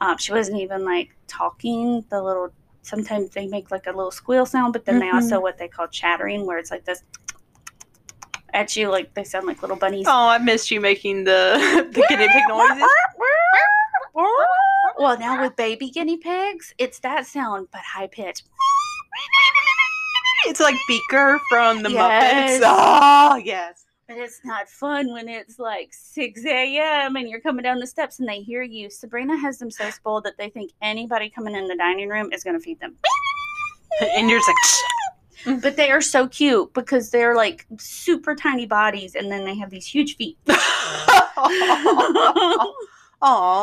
um, she wasn't even like talking. The little sometimes they make like a little squeal sound but then they Mhm. also what they call chattering where it's like this at you like they sound like little bunnies Oh, I missed you making the the guinea pig noises. Well, now with baby guinea pigs, it's that sound but high pitched. It's like Beaker from the Yes. Muppets. Oh, yes. But it's not fun when it's like 6 a.m. and you're coming down the steps and they hear you. Sabrina has them so spoiled that they think anybody coming in the dining room is going to feed them. And you're just like, But they are so cute because they're like super tiny bodies and then they have these huge feet. oh,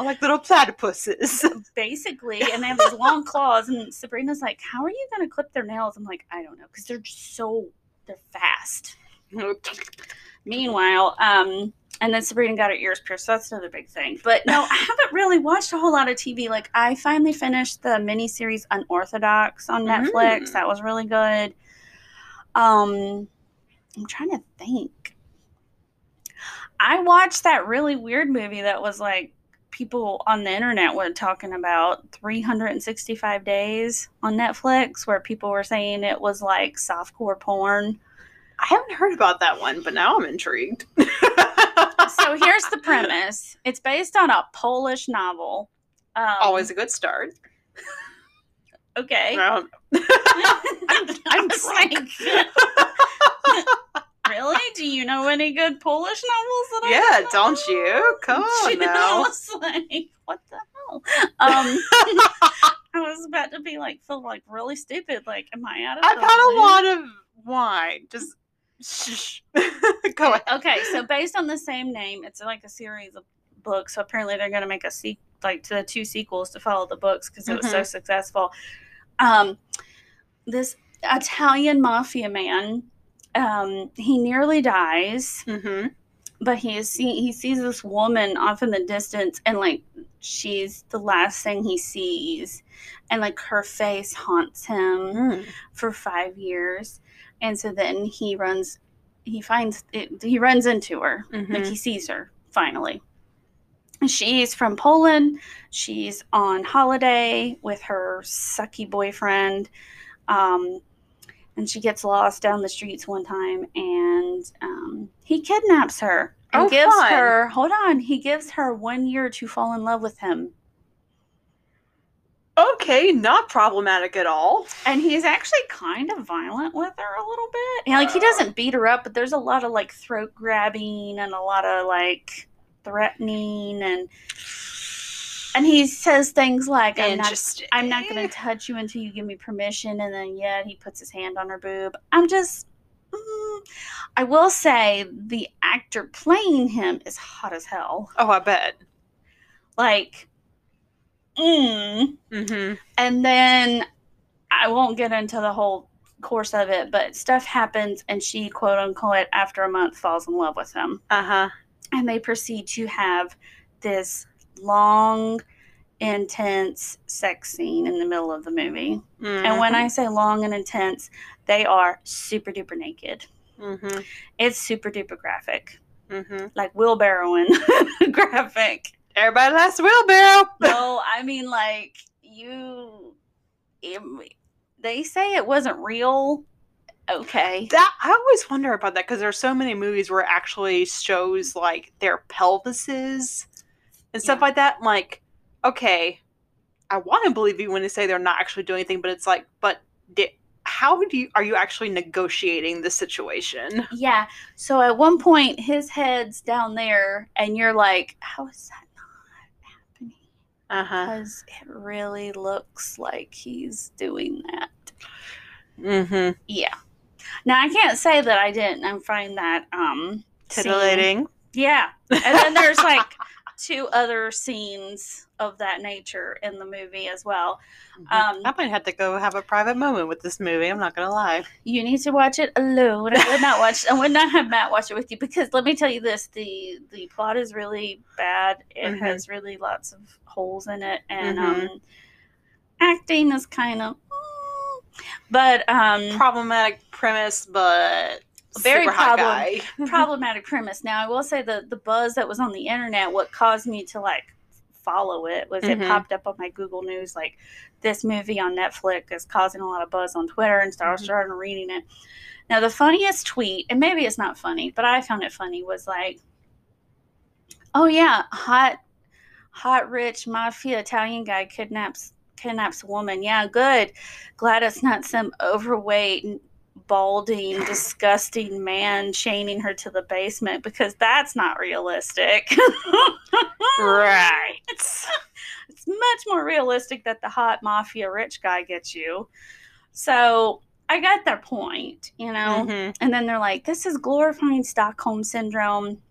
like little platypuses. Basically, and they have these long claws. And Sabrina's like, How are you going to clip their nails? I'm like, I don't know because they're just so, they're fast. Meanwhile, um, and then Sabrina got her ears pierced. So that's another big thing. But no, I haven't really watched a whole lot of TV. Like I finally finished the miniseries Unorthodox on Netflix. Mm. That was really good. Um, I'm trying to think. I watched that really weird movie that was like people on the internet were talking about 365 days on Netflix, where people were saying it was like softcore porn. I haven't heard about that one, but now I'm intrigued. so here's the premise it's based on a polish novel um, Always a good start. okay Um, i'm, I'm drunk. like really do you know any good polish novels that I yeah, don't know? you? Come on You know, I now. was like what the hell um i was about to be like feel like really stupid like am i out of I've had a lot of wine. Just shh. Go ahead. okay so based on the same name it's like a series of books so apparently they're going to make a sequel like to the two sequels to follow the books because it was so successful um this italian mafia man um he nearly dies Mm-hmm. but he is see- he sees this woman off in the distance and like she's the last thing he sees and like her face haunts him for five years and so then he runs he finds it, he runs into her like Mhm. he sees her finally She's from Poland. She's on holiday with her sucky boyfriend. Um, and she gets lost down the streets one time and um, he kidnaps her and Oh, gives fun. her hold on he gives her one year to fall in love with him Okay, not problematic at all. and he's actually kind of violent with her a little bit yeah, like he doesn't beat her up but there's a lot of like throat grabbing and a lot of like threatening and and he says things like i'm not I'm not going to touch you until you give me permission. And then, yeah, he puts his hand on her boob. I'm just, mm, I will say the actor playing him is hot as hell. Oh, I bet. Like, mm. Mm-hmm. and then I won't get into the whole course of it, but stuff happens, and she, quote unquote, after a month, falls in love with him. Uh huh. and they proceed to have this long intense sex scene in the middle of the movie and when i say long and intense they are super duper naked Mm-hmm. it's super duper graphic Mm-hmm. like wheelbarrowing graphic Everybody likes wheelbarrow. no i mean like you it- they say it wasn't real okay That I always wonder about that because there's so many movies where it actually shows like their pelvises and stuff Yeah. like that. I'm like, okay, I want to believe you when they say they're not actually doing anything, but it's like, but di- how do you are you actually negotiating the situation? yeah so at one point his head's down there and you're like how is that happening Uh huh. because it really looks like he's doing that. Mm-hmm. Yeah. Now I can't say that I didn't. I find that um scene- Titillating. Yeah, and then there's like two other scenes of that nature in the movie as well. Um, I might have to go have a private moment with this movie. I'm not gonna lie. You need to watch it alone. I would not watch. I would not have Matt watch it with you because let me tell you this: the the plot is really bad. It Mhm. has really lots of holes in it, and Mhm. um, acting is kind of. But um, Problematic premise, but Very problem- problematic premise. Now, I will say the the buzz that was on the internet, what caused me to like follow it was it Mhm. popped up on my Google News like this movie on Netflix is causing a lot of buzz on Twitter, and so I Mhm. started reading it. Now, the funniest tweet, and maybe it's not funny, but I found it funny, was like, "Oh yeah, hot, hot, rich mafia Italian guy kidnaps." kidnaps a woman yeah good glad it's not some overweight balding, disgusting man chaining her to the basement because that's not realistic. right. It's much more realistic that the hot mafia rich guy gets you. So I got their point, you know? Mhm. And then they're like, this is glorifying Stockholm syndrome.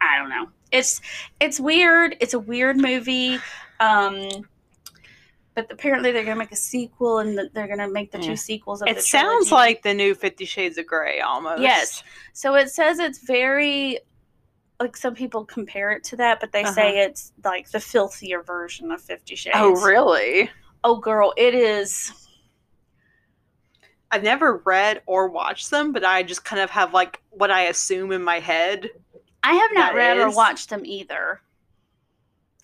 I don't know. It's it's weird. It's a weird movie. Um but apparently they're gonna make a sequel and th- they're gonna make the Yeah. two mm. sequels of It the sounds like the new Fifty Shades of Grey almost. Yes. So it says it's very like some people compare it to that, but they say uh-huh. it's like the filthier version of Fifty Shades. Oh, really? Oh, girl, it is. I've never read or watched them, but I just kind of have like what I assume in my head. I have not read or watched them either.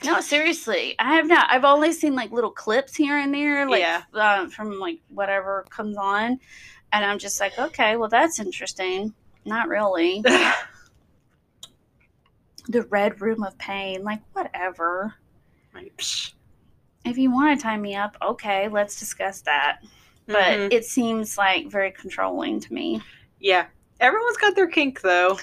No, seriously, I have not. I've only seen like little clips here and there, like Yeah. uh, from like whatever comes on, and I'm just like, okay, well, that's interesting. Not really. the Red Room of Pain, like whatever. Like. If you want to tie me up, okay, let's discuss that. But Mhm. it seems like very controlling to me. yeah, everyone's got their kink though.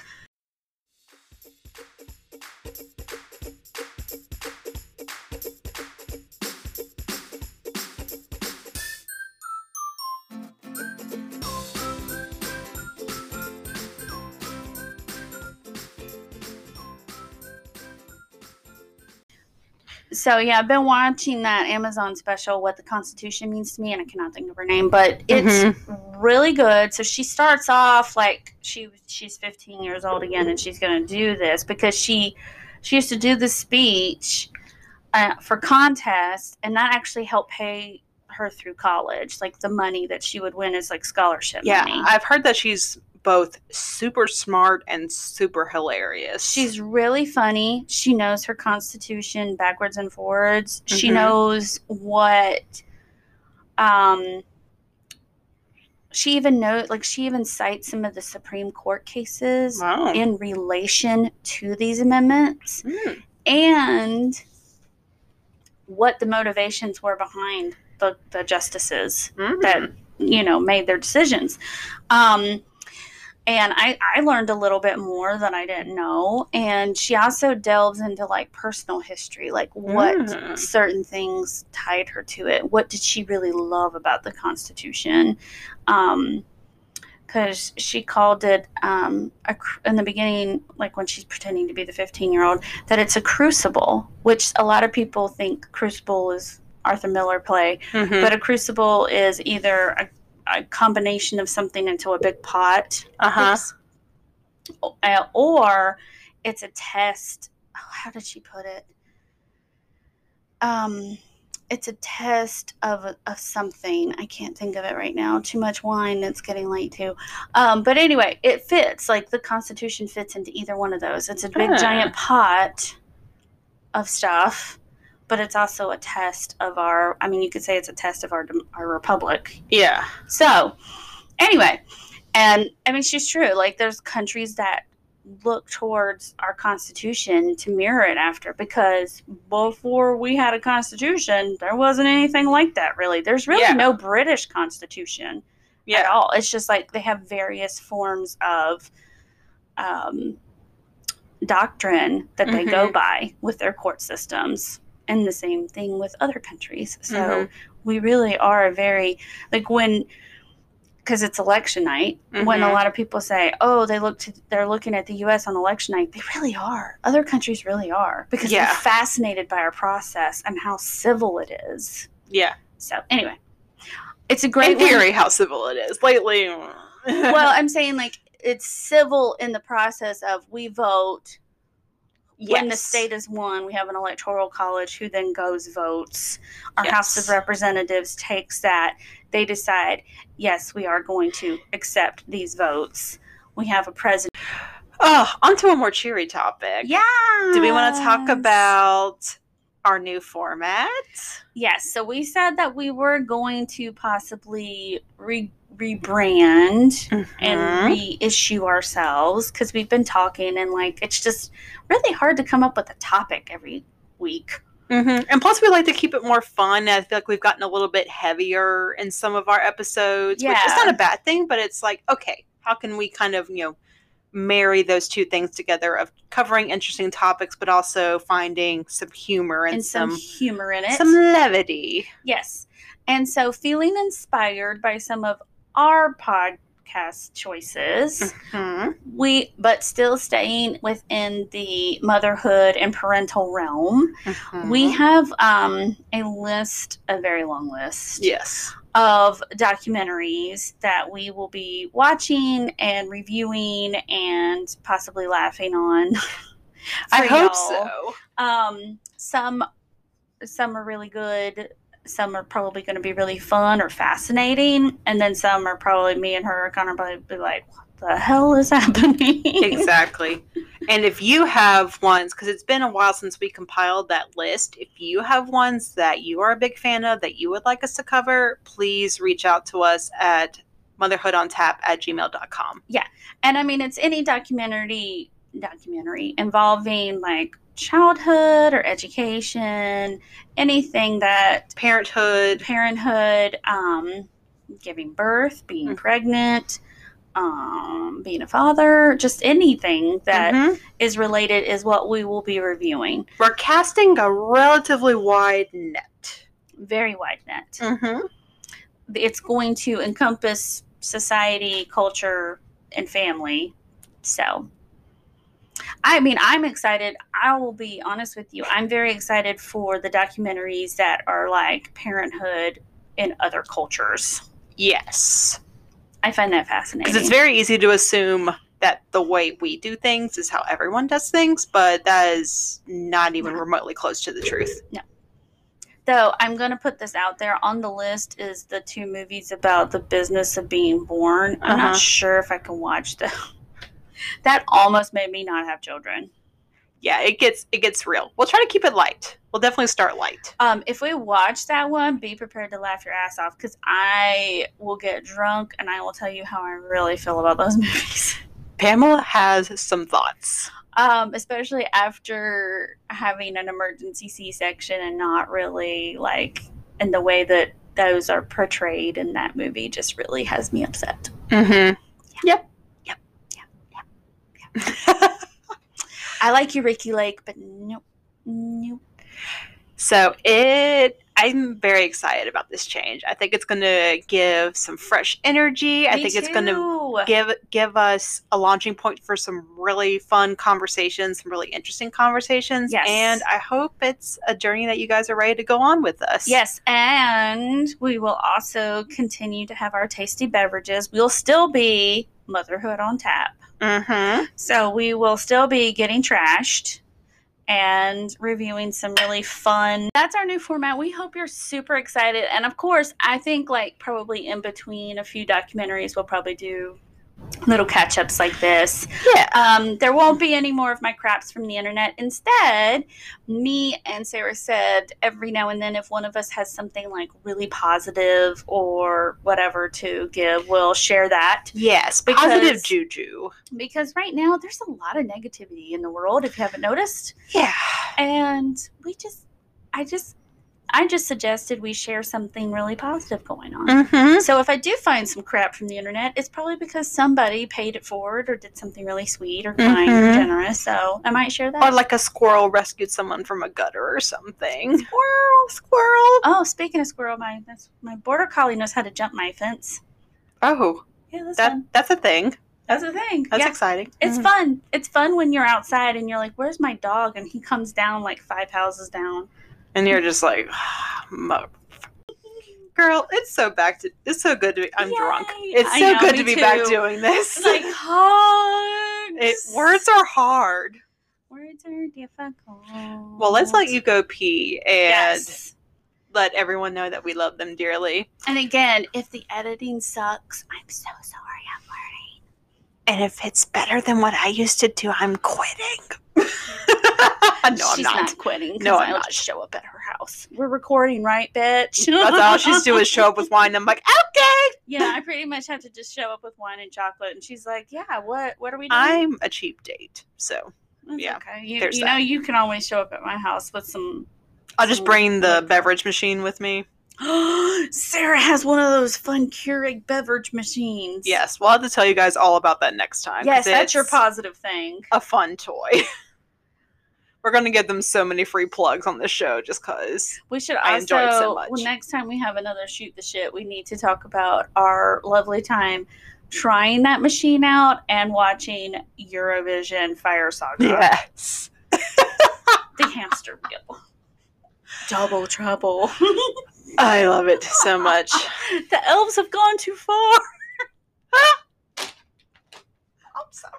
So yeah, I've been watching that Amazon special, "What the Constitution Means to Me," and I cannot think of her name, but it's really good. So she starts off like she she's 15 years old again, and she's going to do this because she she used to do this speech uh, for contests, and that actually helped pay her through college. Like the money that she would win is like scholarship Yeah, money. I've heard that she's both super smart and super hilarious. She's really funny. She knows her constitution backwards and forwards. She Mhm. knows what um she even knows like she even cites some of the Supreme Court cases wow. in relation to these amendments Mm. and what the motivations were behind the, the justices Mhm. that you know made their decisions um and I, I learned a little bit more than I didn't know. And she also delves into like personal history, like what Mm. certain things tied her to it. What did she really love about the Constitution? Um, because she called it um, a, in the beginning, like when she's pretending to be the 15 year old, that it's a crucible, which a lot of people think crucible is Arthur Miller play, Mhm. but a crucible is either a, a combination of something into a big pot, uh-huh. Uh, or it's a test. Oh, how did she put it? Um, it's a test of of something. I can't think of it right now. Too much wine. It's getting late too. Um, but anyway, it fits. Like the Constitution fits into either one of those. It's a big Ah. giant pot of stuff, but it's also a test of our. I mean, you could say it's a test of our our republic. Yeah. So, anyway, and I mean, she's true. Like, there's countries that look towards our constitution to mirror it after because before we had a constitution, there wasn't anything like that, really. There's really Yeah. no British constitution at all. It's just like they have various forms of um, doctrine that they go by with their court systems. And the same thing with other countries. So Mhm. we really are a very, like when, because it's election night, when a Mhm. lot of people say, "Oh, they look to, they're looking at the U.S. on election night," they really are. Other countries really are because Yeah. they're fascinated by our process and how civil it is. Yeah. So anyway, it's a great In theory, how civil it is. Lately. well, I'm saying like it's civil in the process of we vote when the state is won. We have an electoral college who then goes votes. Our House of Representatives takes that. They decide, yes, we are going to accept these votes. We have a president. Oh, onto a more cheery topic. Yeah. Do we want to talk about our new format? Yes. So we said that we were going to possibly re- rebrand and Mhm. reissue ourselves because we've been talking and like it's just really hard to come up with a topic every week. Mhm. And plus, we like to keep it more fun. I feel like we've gotten a little bit heavier in some of our episodes, which is not a bad thing, but it's like, okay, how can we kind of, you know, marry those two things together of covering interesting topics, but also finding some humor and, and some, some humor in it. some levity. yes. And so feeling inspired by some of our podcast choices, Mhm. we but still staying within the motherhood and parental realm, we Mhm. have um, a list, a very long list yes. of documentaries that we will be watching and reviewing and possibly laughing on. I hope y'all. so. Um, some some are really good. Some are probably going to be really fun or fascinating, and then some are probably me and her are going to be like, "What the hell is happening?" exactly. And if you have ones, because it's been a while since we compiled that list, if you have ones that you are a big fan of that you would like us to cover, please reach out to us at motherhoodontap at gmail.com. Yeah. And I mean, it's any documentary documentary involving like childhood or education, anything that Parenthood. parenthood, um, giving birth, being Mhm. pregnant, um, being a father, just anything that is Mhm. related is what we will be reviewing. We're casting a relatively wide net. Very wide net. Mm-hmm. It's going to encompass society, culture, and family. So, I mean, I'm excited. I will be honest with you. I'm very excited for the documentaries that are like parenthood in other cultures. Yes. I find that fascinating. Because it's very easy to assume that the way we do things is how everyone does things, but that is not even No. remotely close to the truth. the Though I'm gonna put this out there on the list is the two movies about the business of being born. I'm Uh-huh. not sure if I can watch them. that almost made me not have children. Yeah, it gets it gets real. We'll try to keep it light. We'll definitely start light. Um, if we watch that one, be prepared to laugh your ass off because I will get drunk and I will tell you how I really feel about those movies. Pamela has some thoughts. Um, especially after having an emergency C-section and not really like in the way that those are portrayed in that movie just really has me upset. Mm-hmm. Yep. Yep. I like you, Ricki Lake, but nope, nope. So it I'm very excited about this change. I think it's gonna give some fresh energy. I Me think it's gonna give give us a launching point for some really fun conversations, some really interesting conversations. Yes. And I hope it's a journey that you guys are ready to go on with us. Yes, and we will also continue to have our tasty beverages. We'll still be motherhood on tap. Mm-hmm. So we will still be getting trashed and reviewing some really fun. That's our new format. We hope you're super excited. And of course, I think like probably in between a few documentaries, we'll probably do little catch ups like this. Yeah. Um, there won't be any more of my craps from the internet. Instead, me and Sarah said every now and then, if one of us has something like really positive or whatever to give, we'll share that. Yes. Because- Positive juju. Because right now, there's a lot of negativity in the world, if you haven't noticed. Yeah. And we just, I just, I just suggested we share something really positive going on. Mm-hmm. So if I do find some crap from the internet, it's probably because somebody paid it forward or did something really sweet or kind or Mhm. generous. So I might share that. Or like a squirrel rescued someone from a gutter or something. Squirrel, squirrel. oh, speaking of squirrel, my that's, my border collie knows how to jump my fence. Oh, Yeah, that's that fun. that's a thing. That's a thing. That's yeah. exciting. It's Mhm. fun. It's fun when you're outside and you're like, "Where's my dog?" And he comes down like five houses down. And you're just like. Girl, it's so back to. It's so good to be. I'm drunk. It's so know, good to be back doing this. It's like hugs. it, words are hard. Words are difficult. Well, let's let you go pee and Yes. let everyone know that we love them dearly. And again, if the editing sucks, I'm so sorry. I'm learning. And if it's better than what I used to do, I'm quitting. no, I'm she's not. quitting. 'cause No, I'm I'll not. just show up at her house. We're recording, right, bitch? That's all she's doing is show up with wine. I'm like, okay. yeah, I pretty much have to just show up with wine and chocolate, and she's like, "Yeah, what? What are we doing?" I'm a cheap date, so That's yeah, okay. You, you know, you can always show up at my house with some. I'll just bring the beverage machine with me. Sarah has one of those fun Keurig beverage machines. Yes, we'll have to tell you guys all about that next time. Yes, that's your positive thing. A fun toy. We're gonna give them so many free plugs on this show just cause. We should I also, enjoy it so much. well, next time we have another shoot the shit, we need to talk about our lovely time trying that machine out and watching Eurovision Fire Saga. Yes. The hamster wheel. Double trouble. I love it so much. the elves have gone too far. I'm sorry.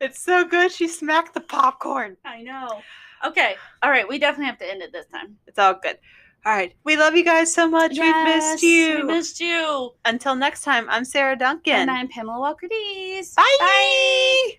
It's so good. She smacked the popcorn. I know. Okay. All right. We definitely have to end it this time. It's all good. All right. We love you guys so much. We've missed you. We missed you. Until next time, I'm Sarah Duncan. And I'm Pamela Walker Dees. Bye.